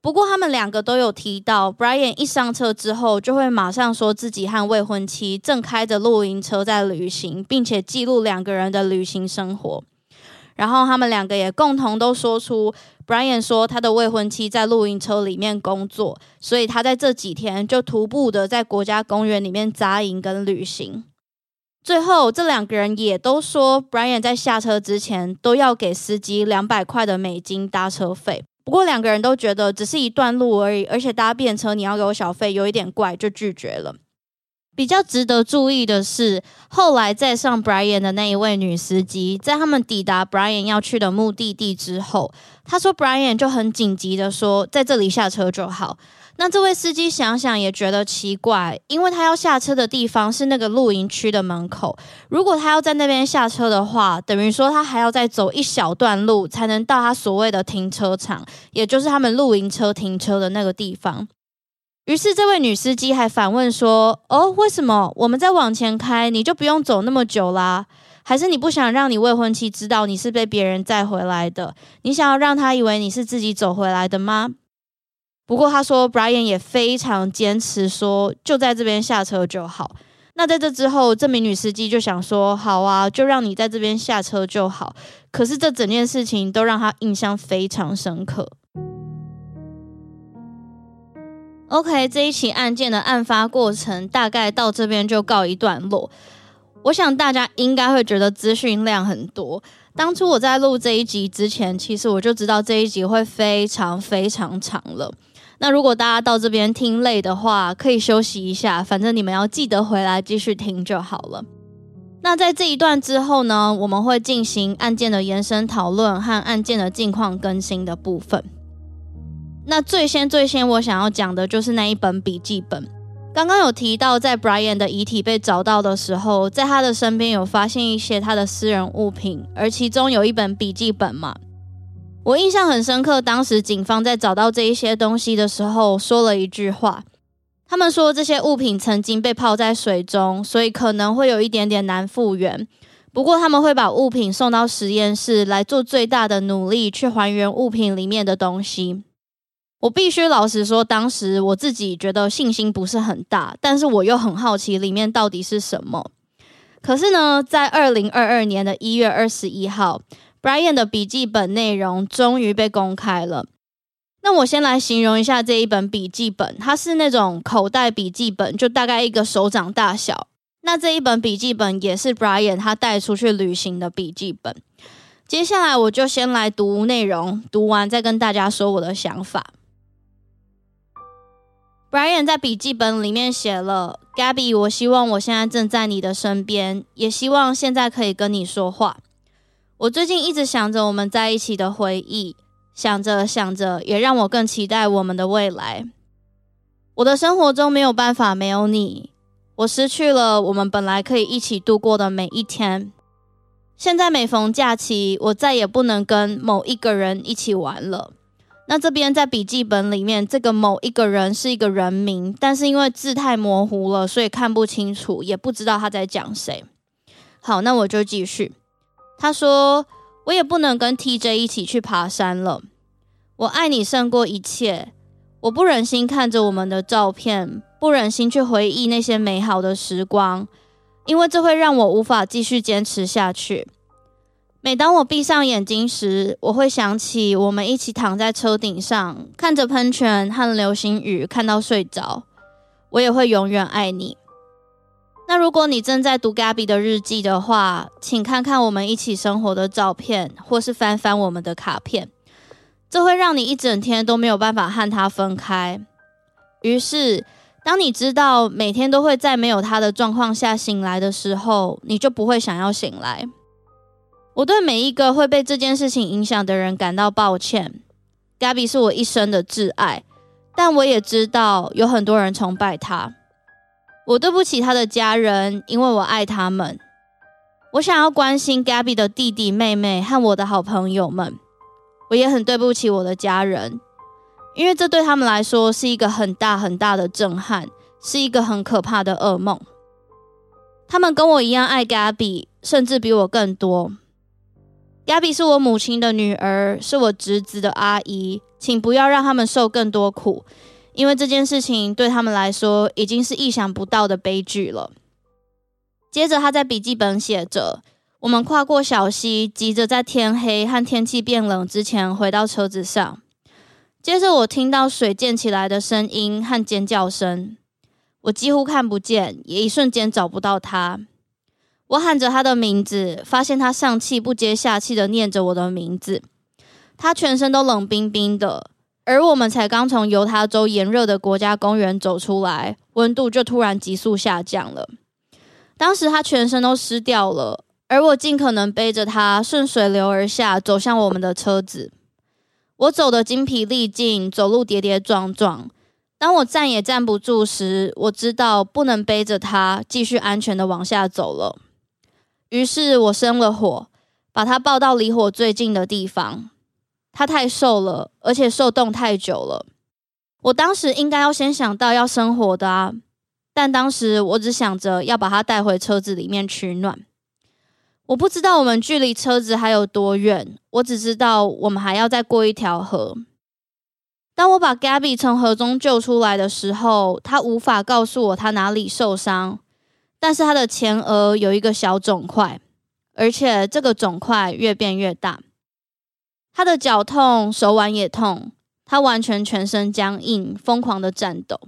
Speaker 2: 不过他们两个都有提到，Brian 一上车之后就会马上说自己和未婚妻正开着露营车在旅行，并且记录两个人的旅行生活。然后他们两个也共同都说出，Brian 说他的未婚妻在露营车里面工作，所以他在这几天就徒步的在国家公园里面扎营跟旅行。最后这两个人也都说，Brian 在下车之前都要给司机两百块的美金搭车费。不过两个人都觉得只是一段路而已，而且搭便车你要给我小费有一点怪，就拒绝了。比较值得注意的是，后来载上 Brian 的那一位女司机，在他们抵达 Brian 要去的目的地之后，他说 Brian 就很紧急的说，在这里下车就好。那这位司机想想也觉得奇怪，因为他要下车的地方是那个露营区的门口，如果他要在那边下车的话，等于说他还要再走一小段路才能到他所谓的停车场，也就是他们露营车停车的那个地方。于是，这位女司机还反问说：“哦，为什么我们再往前开，你就不用走那么久啦？还是你不想让你未婚妻知道你是被别人载回来的？你想要让她以为你是自己走回来的吗？”不过，他说 Brian 也非常坚持说，就在这边下车就好。那在这之后，这名女司机就想说：“好啊，就让你在这边下车就好。”可是这整件事情都让她印象非常深刻。OK，这一起案件的案发过程大概到这边就告一段落。我想大家应该会觉得资讯量很多。当初我在录这一集之前，其实我就知道这一集会非常非常长了。那如果大家到这边听累的话，可以休息一下，反正你们要记得回来继续听就好了。那在这一段之后呢，我们会进行案件的延伸讨论和案件的近况更新的部分。那最先最先我想要讲的就是那一本笔记本。刚刚有提到，在 Brian 的遗体被找到的时候，在他的身边有发现一些他的私人物品，而其中有一本笔记本嘛。我印象很深刻，当时警方在找到这一些东西的时候，说了一句话。他们说这些物品曾经被泡在水中，所以可能会有一点点难复原。不过他们会把物品送到实验室来做最大的努力，去还原物品里面的东西。我必须老实说，当时我自己觉得信心不是很大，但是我又很好奇里面到底是什么。可是呢，在二零二二年的一月二十一号。Brian 的笔记本内容终于被公开了。那我先来形容一下这一本笔记本，它是那种口袋笔记本，就大概一个手掌大小。那这一本笔记本也是 Brian 他带出去旅行的笔记本。接下来我就先来读内容，读完再跟大家说我的想法。Brian 在笔记本里面写了：“Gabby，我希望我现在正在你的身边，也希望现在可以跟你说话。”我最近一直想着我们在一起的回忆，想着想着，也让我更期待我们的未来。我的生活中没有办法没有你，我失去了我们本来可以一起度过的每一天。现在每逢假期，我再也不能跟某一个人一起玩了。那这边在笔记本里面，这个某一个人是一个人名，但是因为字太模糊了，所以看不清楚，也不知道他在讲谁。好，那我就继续。他说：“我也不能跟 TJ 一起去爬山了。我爱你胜过一切。我不忍心看着我们的照片，不忍心去回忆那些美好的时光，因为这会让我无法继续坚持下去。每当我闭上眼睛时，我会想起我们一起躺在车顶上，看着喷泉和流星雨，看到睡着。我也会永远爱你。”那如果你正在读 Gabby 的日记的话，请看看我们一起生活的照片，或是翻翻我们的卡片，这会让你一整天都没有办法和他分开。于是，当你知道每天都会在没有他的状况下醒来的时候，你就不会想要醒来。我对每一个会被这件事情影响的人感到抱歉。Gabby 是我一生的挚爱，但我也知道有很多人崇拜他。我对不起他的家人，因为我爱他们。我想要关心 Gabby 的弟弟妹妹和我的好朋友们。我也很对不起我的家人，因为这对他们来说是一个很大很大的震撼，是一个很可怕的噩梦。他们跟我一样爱 Gabby，甚至比我更多。Gabby 是我母亲的女儿，是我侄子的阿姨，请不要让他们受更多苦。因为这件事情对他们来说已经是意想不到的悲剧了。接着，他在笔记本写着：“我们跨过小溪，急着在天黑和天气变冷之前回到车子上。接着，我听到水溅起来的声音和尖叫声，我几乎看不见，也一瞬间找不到他。我喊着他的名字，发现他上气不接下气的念着我的名字。他全身都冷冰冰的。”而我们才刚从犹他州炎热的国家公园走出来，温度就突然急速下降了。当时他全身都湿掉了，而我尽可能背着他顺水流而下，走向我们的车子。我走得精疲力尽，走路跌跌撞撞。当我站也站不住时，我知道不能背着他继续安全地往下走了。于是我生了火，把他抱到离火最近的地方。他太瘦了，而且受冻太久了。我当时应该要先想到要生火的啊，但当时我只想着要把他带回车子里面取暖。我不知道我们距离车子还有多远，我只知道我们还要再过一条河。当我把 Gabby 从河中救出来的时候，他无法告诉我他哪里受伤，但是他的前额有一个小肿块，而且这个肿块越变越大。他的脚痛，手腕也痛，他完全全身僵硬，疯狂的颤抖。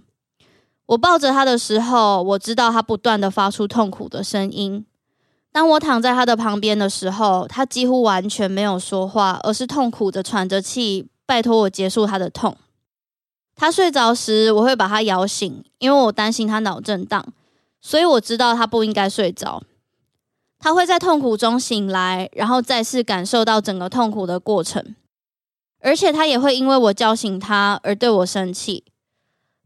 Speaker 2: 我抱着他的时候，我知道他不断的发出痛苦的声音。当我躺在他的旁边的时候，他几乎完全没有说话，而是痛苦的喘着气，拜托我结束他的痛。他睡着时，我会把他摇醒，因为我担心他脑震荡。所以我知道他不应该睡着，他会在痛苦中醒来，然后再次感受到整个痛苦的过程，而且他也会因为我叫醒他而对我生气。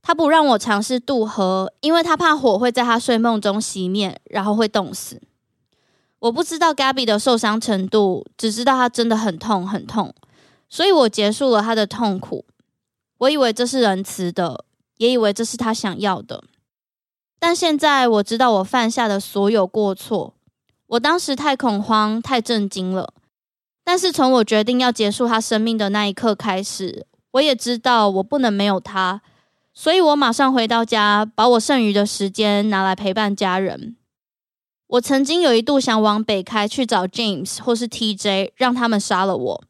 Speaker 2: 他不让我尝试渡河，因为他怕火会在他睡梦中熄灭，然后会冻死。我不知道 Gabby 的受伤程度，只知道他真的很痛很痛，所以我结束了他的痛苦。我以为这是仁慈的，也以为这是他想要的。但现在我知道我犯下的所有过错，我当时太恐慌、太震惊了。但是从我决定要结束他生命的那一刻开始，我也知道我不能没有他，所以我马上回到家，把我剩余的时间拿来陪伴家人。我曾经有一度想往北开去找 James 或是 TJ，让他们杀了我，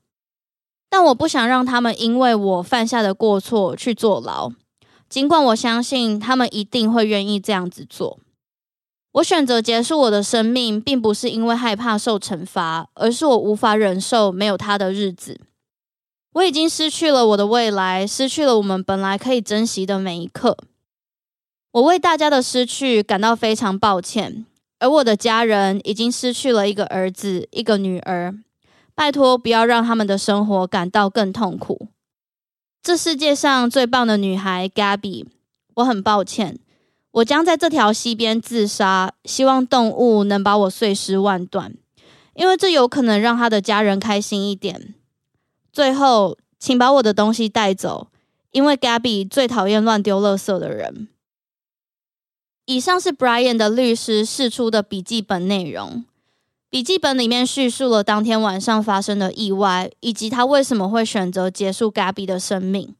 Speaker 2: 但我不想让他们因为我犯下的过错去坐牢。尽管我相信他们一定会愿意这样子做，我选择结束我的生命，并不是因为害怕受惩罚，而是我无法忍受没有他的日子。我已经失去了我的未来，失去了我们本来可以珍惜的每一刻。我为大家的失去感到非常抱歉，而我的家人已经失去了一个儿子，一个女儿。拜托，不要让他们的生活感到更痛苦。这世界上最棒的女孩 Gabby，我很抱歉，我将在这条溪边自杀，希望动物能把我碎尸万段，因为这有可能让她的家人开心一点。最后，请把我的东西带走，因为 Gabby 最讨厌乱丢垃圾的人。以上是 Brian 的律师释出的笔记本内容。笔记本里面叙述了当天晚上发生的意外，以及他为什么会选择结束 Gabby 的生命。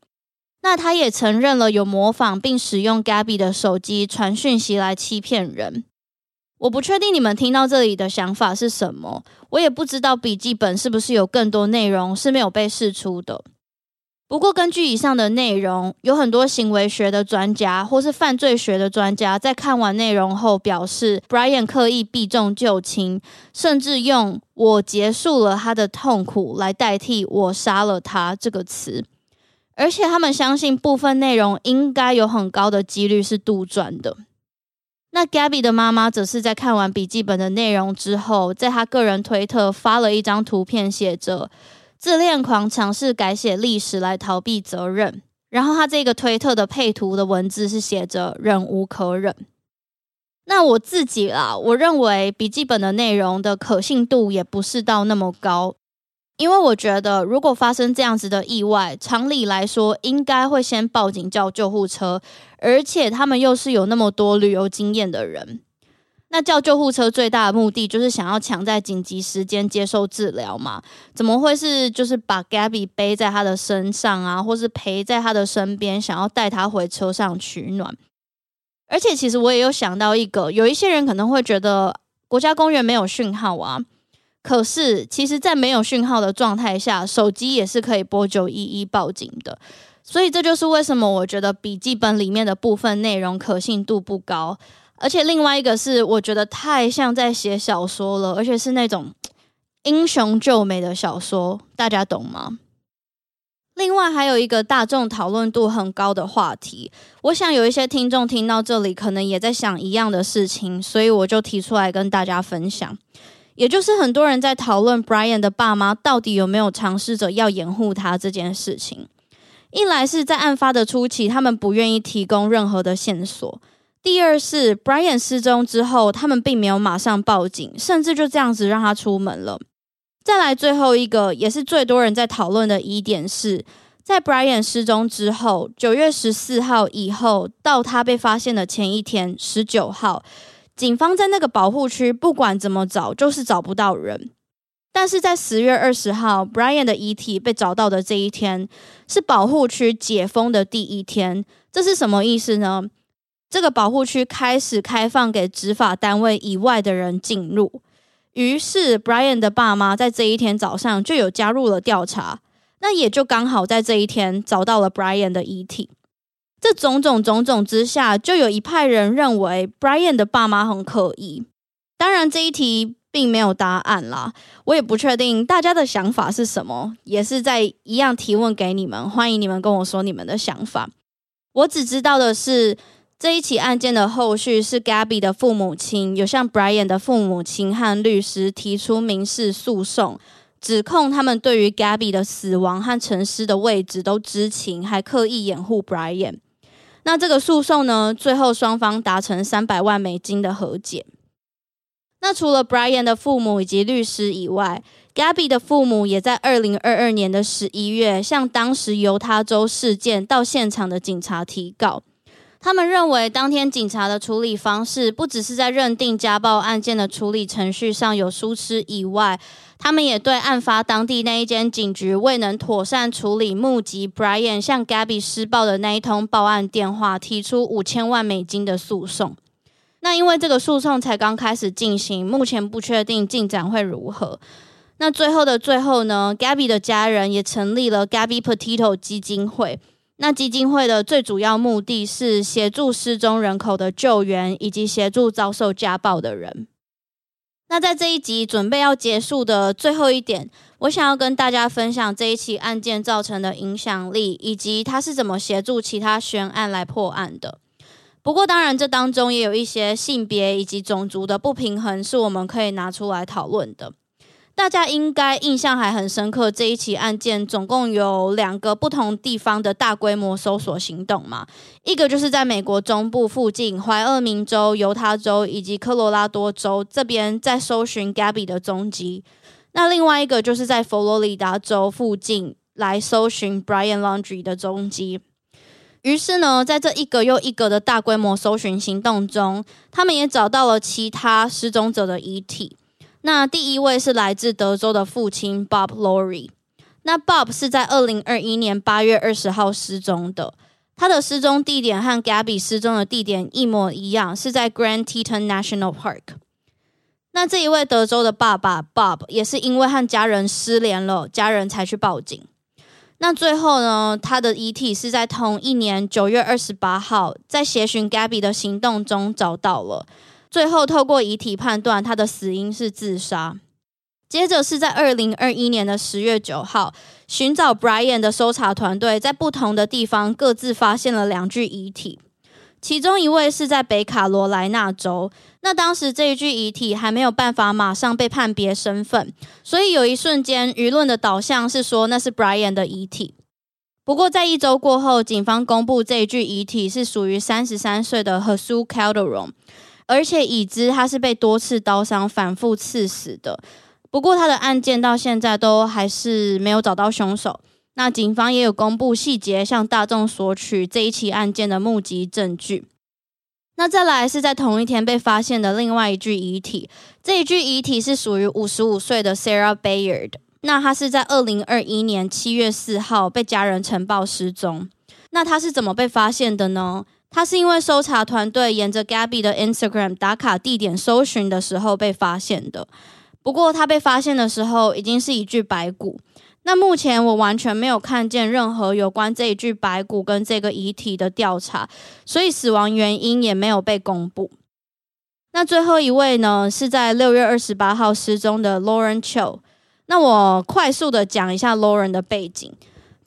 Speaker 2: 那他也承认了有模仿并使用 Gabby 的手机传讯息来欺骗人。我不确定你们听到这里的想法是什么，我也不知道笔记本是不是有更多内容是没有被释出的。不过，根据以上的内容，有很多行为学的专家或是犯罪学的专家在看完内容后表示，Brian 刻意避重就轻，甚至用“我结束了他的痛苦”来代替“我杀了他”这个词，而且他们相信部分内容应该有很高的几率是杜撰的。那 Gabby 的妈妈则是在看完笔记本的内容之后，在他个人推特发了一张图片，写着。自恋狂尝试改写历史来逃避责任，然后他这个推特的配图的文字是写着“忍无可忍”。那我自己啦，我认为笔记本的内容的可信度也不是到那么高，因为我觉得如果发生这样子的意外，常理来说应该会先报警叫救护车，而且他们又是有那么多旅游经验的人。那叫救护车最大的目的就是想要抢在紧急时间接受治疗嘛？怎么会是就是把 Gabby 背在他的身上啊，或是陪在他的身边，想要带他回车上取暖？而且其实我也有想到一个，有一些人可能会觉得国家公园没有讯号啊，可是其实在没有讯号的状态下，手机也是可以拨九一一报警的。所以这就是为什么我觉得笔记本里面的部分内容可信度不高。而且另外一个是，我觉得太像在写小说了，而且是那种英雄救美的小说，大家懂吗？另外还有一个大众讨论度很高的话题，我想有一些听众听到这里，可能也在想一样的事情，所以我就提出来跟大家分享。也就是很多人在讨论 Brian 的爸妈到底有没有尝试着要掩护他这件事情。一来是在案发的初期，他们不愿意提供任何的线索。第二是 Brian 失踪之后，他们并没有马上报警，甚至就这样子让他出门了。再来最后一个，也是最多人在讨论的疑点是，在 Brian 失踪之后，九月十四号以后到他被发现的前一天，十九号，警方在那个保护区不管怎么找，就是找不到人。但是在十月二十号，Brian 的遗体被找到的这一天，是保护区解封的第一天。这是什么意思呢？这个保护区开始开放给执法单位以外的人进入。于是，Brian 的爸妈在这一天早上就有加入了调查。那也就刚好在这一天找到了 Brian 的遗体。这种种种种之下，就有一派人认为 Brian 的爸妈很可疑。当然，这一题并没有答案啦，我也不确定大家的想法是什么，也是在一样提问给你们，欢迎你们跟我说你们的想法。我只知道的是，这一起案件的后续是 Gabby 的父母亲有向 Brian 的父母亲和律师提出民事诉讼。指控他们对于 Gabby 的死亡和陈尸的位置都知情，还刻意掩护 Brian。那这个诉讼呢，最后双方达成三百万美金的和解。那除了 Brian 的父母以及律师以外，Gabby 的父母也在二零二二年的十一月向当时犹他州事件到现场的警察提告。他们认为，当天警察的处理方式不只是在认定家暴案件的处理程序上有疏失以外，他们也对案发当地那一间警局未能妥善处理目击 Brian 向 Gabby 施暴的那一通报案电话，提出五千万美金的诉讼。那因为这个诉讼才刚开始进行，目前不确定进展会如何。那最后的最后呢，Gabby 的家人也成立了 Gabby Potato 基金会。那基金会的最主要目的是协助失踪人口的救援，以及协助遭受家暴的人。那在这一集准备要结束的最后一点，我想要跟大家分享这一起案件造成的影响力，以及它是怎么协助其他悬案来破案的。不过，当然这当中也有一些性别以及种族的不平衡，是我们可以拿出来讨论的。大家应该印象还很深刻，这一起案件总共有两个不同地方的大规模搜索行动嘛，一个就是在美国中部附近，怀俄明州、犹他州以及科罗拉多州这边在搜寻 Gabby 的踪迹，那另外一个就是在佛罗里达州附近来搜寻 Brian Laundrie 的踪迹。于是呢，在这一个又一个的大规模搜寻行动中，他们也找到了其他失踪者的遗体。那第一位是来自德州的父亲 Bob Laurie。那 Bob 是在二零二一年八月二十号失踪的，他的失踪地点和 Gabby 失踪的地点一模一样，是在 Grand Teton National Park。那这一位德州的爸爸 Bob 也是因为和家人失联了，家人才去报警。那最后呢，他的遗体是在同一年九月二十八号，在协寻 Gabby 的行动中找到了。最后，透过遗体判断，他的死因是自杀。接着是在二零二一年的十月九号，寻找 Brian 的搜查团队在不同的地方各自发现了两具遗体，其中一位是在北卡罗来纳州。那当时这一具遗体还没有办法马上被判别身份，所以有一瞬间舆论的导向是说那是 Brian 的遗体。不过在一周过后，警方公布这一具遗体是属于三十三岁的 Jesus Calderon。而且已知他是被多次刀伤反复刺死的。不过他的案件到现在都还是没有找到凶手。那警方也有公布细节，向大众索取这一起案件的目击证据。那再来是在同一天被发现的另外一具遗体，这一具遗体是属于五十五岁的 Sarah Bayard。那他是在二零二一年七月四号被家人呈报失踪。那他是怎么被发现的呢？他是因为搜查团队沿着 Gabby 的 Instagram 打卡地点搜寻的时候被发现的。不过他被发现的时候已经是一具白骨。那目前我完全没有看见任何有关这一具白骨跟这个遗体的调查，所以死亡原因也没有被公布。那最后一位呢，是在六月二十八号失踪的 Lauren Cho。那我快速的讲一下 Lauren 的背景。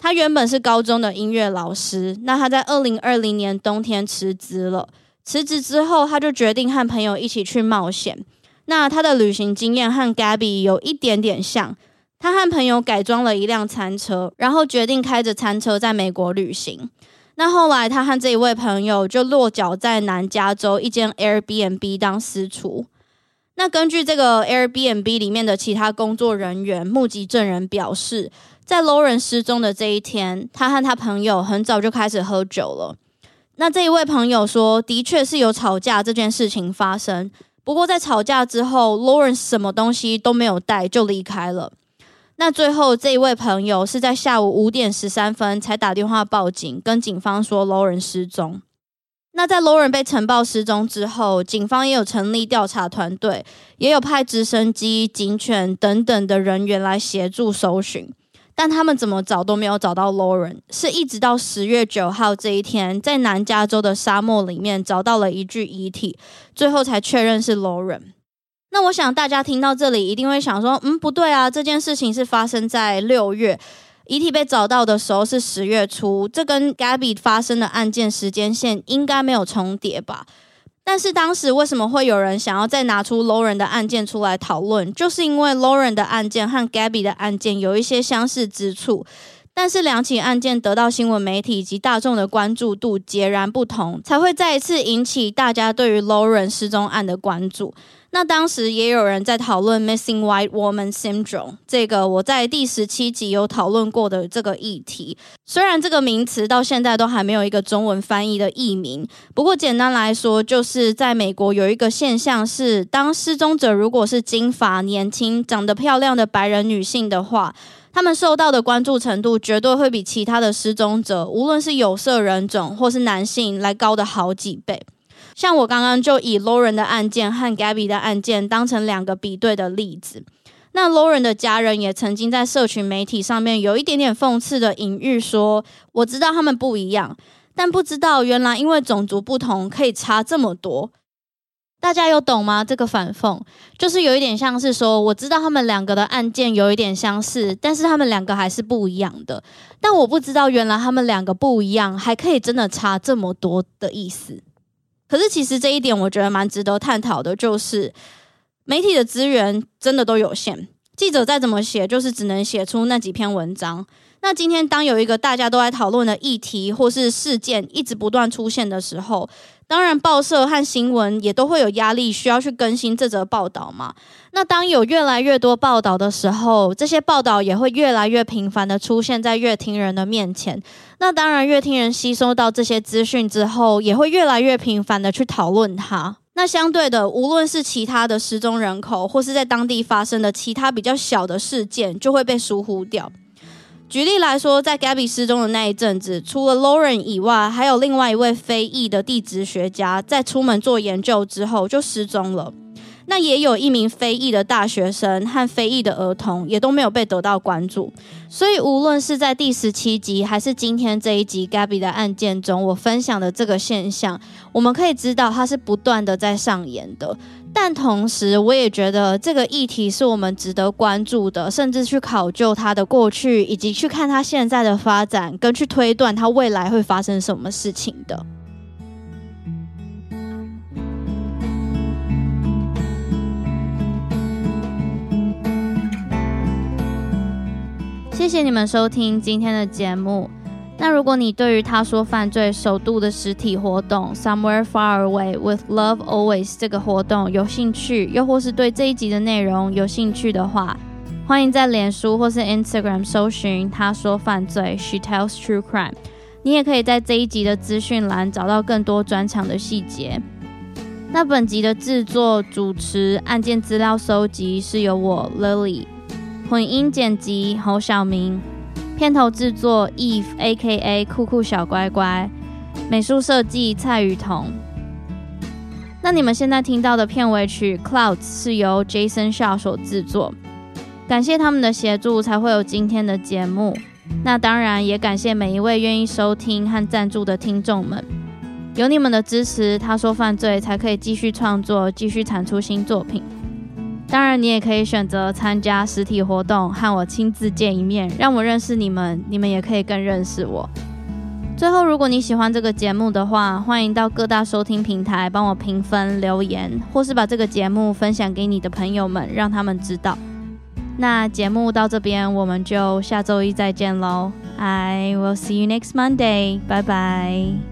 Speaker 2: 他原本是高中的音乐老师，那他在二零二零年冬天辞职了。辞职之后，他就决定和朋友一起去冒险。那他的旅行经验和 Gabby 有一点点像，他和朋友改装了一辆餐车，然后决定开着餐车在美国旅行。那后来，他和这一位朋友就落脚在南加州一间 Airbnb 当私厨。那根据这个 Airbnb 里面的其他工作人员、目击证人表示，在 Lauren 失踪的这一天，他和他朋友很早就开始喝酒了。那这一位朋友说，的确是有吵架这件事情发生。不过在吵架之后，Lauren 什么东西都没有带就离开了。那最后这一位朋友是在下午五点十三分才打电话报警，跟警方说 Lauren 失踪。那在 Lauren 被晨报失踪之后，警方也有成立调查团队，也有派直升机、警犬等等的人员来协助搜寻，但他们怎么找都没有找到 Lauren，是一直到十月九号这一天，在南加州的沙漠里面找到了一具遗体，最后才确认是 Lauren。那我想大家听到这里一定会想说，嗯，不对啊，这件事情是发生在六月。遗体被找到的时候是十月初，这跟 Gabby 发生的案件时间线应该没有重叠吧？但是当时为什么会有人想要再拿出 Lauren 的案件出来讨论？就是因为 Lauren 的案件和 Gabby 的案件有一些相似之处，但是两起案件得到新闻媒体以及大众的关注度截然不同，才会再一次引起大家对于 Lauren 失踪案的关注。那当时也有人在讨论 Missing White Woman Syndrome 这个我在第十七集有讨论过的这个议题。虽然这个名词到现在都还没有一个中文翻译的译名，不过简单来说，就是在美国有一个现象是，当失踪者如果是金发、年轻、长得漂亮的白人女性的话，他们受到的关注程度绝对会比其他的失踪者，无论是有色人种或是男性，来高的好几倍。像我刚刚就以 Lauren 的案件和 Gabby 的案件当成两个比对的例子。那 Lauren 的家人也曾经在社群媒体上面有一点点讽刺的隐喻说：“我知道他们不一样，但不知道原来因为种族不同可以差这么多。”大家有懂吗？这个反讽就是有一点像是说：“我知道他们两个的案件有一点相似，但是他们两个还是不一样的。但我不知道原来他们两个不一样，还可以真的差这么多的意思。”可是，其实这一点我觉得蛮值得探讨的，就是媒体的资源真的都有限，记者再怎么写，就是只能写出那几篇文章。那今天当有一个大家都在讨论的议题或是事件一直不断出现的时候，当然报社和新闻也都会有压力，需要去更新这则报道嘛。那当有越来越多报道的时候，这些报道也会越来越频繁的出现在阅听人的面前。那当然，阅听人吸收到这些资讯之后，也会越来越频繁的去讨论它。那相对的，无论是其他的失踪人口，或是在当地发生的其他比较小的事件，就会被疏忽掉。举例来说，在 Gabby 失踪的那一阵子，除了 Lauren 以外，还有另外一位非裔的地质学家，在出门做研究之后就失踪了。那也有一名非裔的大学生和非裔的儿童，也都没有被得到关注。所以，无论是在第十七集，还是今天这一集 Gabby 的案件中，我分享的这个现象，我们可以知道它是不断的在上演的。但同时，我也觉得这个议题是我们值得关注的，甚至去考究它的过去，以及去看它现在的发展，跟去推断它未来会发生什么事情的。谢谢你们收听今天的节目。那如果你对于他说犯罪首度的实体活动 Somewhere Far Away with Love Always 这个活动有兴趣，又或是对这一集的内容有兴趣的话，欢迎在脸书或是 Instagram 搜寻他说犯罪 She Tells True Crime。你也可以在这一集的资讯栏找到更多专场的细节。那本集的制作、主持、案件资料搜集是由我 Lily。混音剪辑侯晓明，片头制作 Eve A.K.A 酷酷小乖乖，美术设计蔡雨桐。那你们现在听到的片尾曲 Clouds 是由 Jason Shaw 所制作，感谢他们的协助，才会有今天的节目。那当然也感谢每一位愿意收听和赞助的听众们，有你们的支持，他说犯罪才可以继续创作，继续产出新作品。当然，你也可以选择参加实体活动，和我亲自见一面，让我认识你们，你们也可以更认识我。最后，如果你喜欢这个节目的话，欢迎到各大收听平台帮我评分、留言，或是把这个节目分享给你的朋友们，让他们知道。那节目到这边，我们就下周一再见喽！I will see you next Monday，拜拜。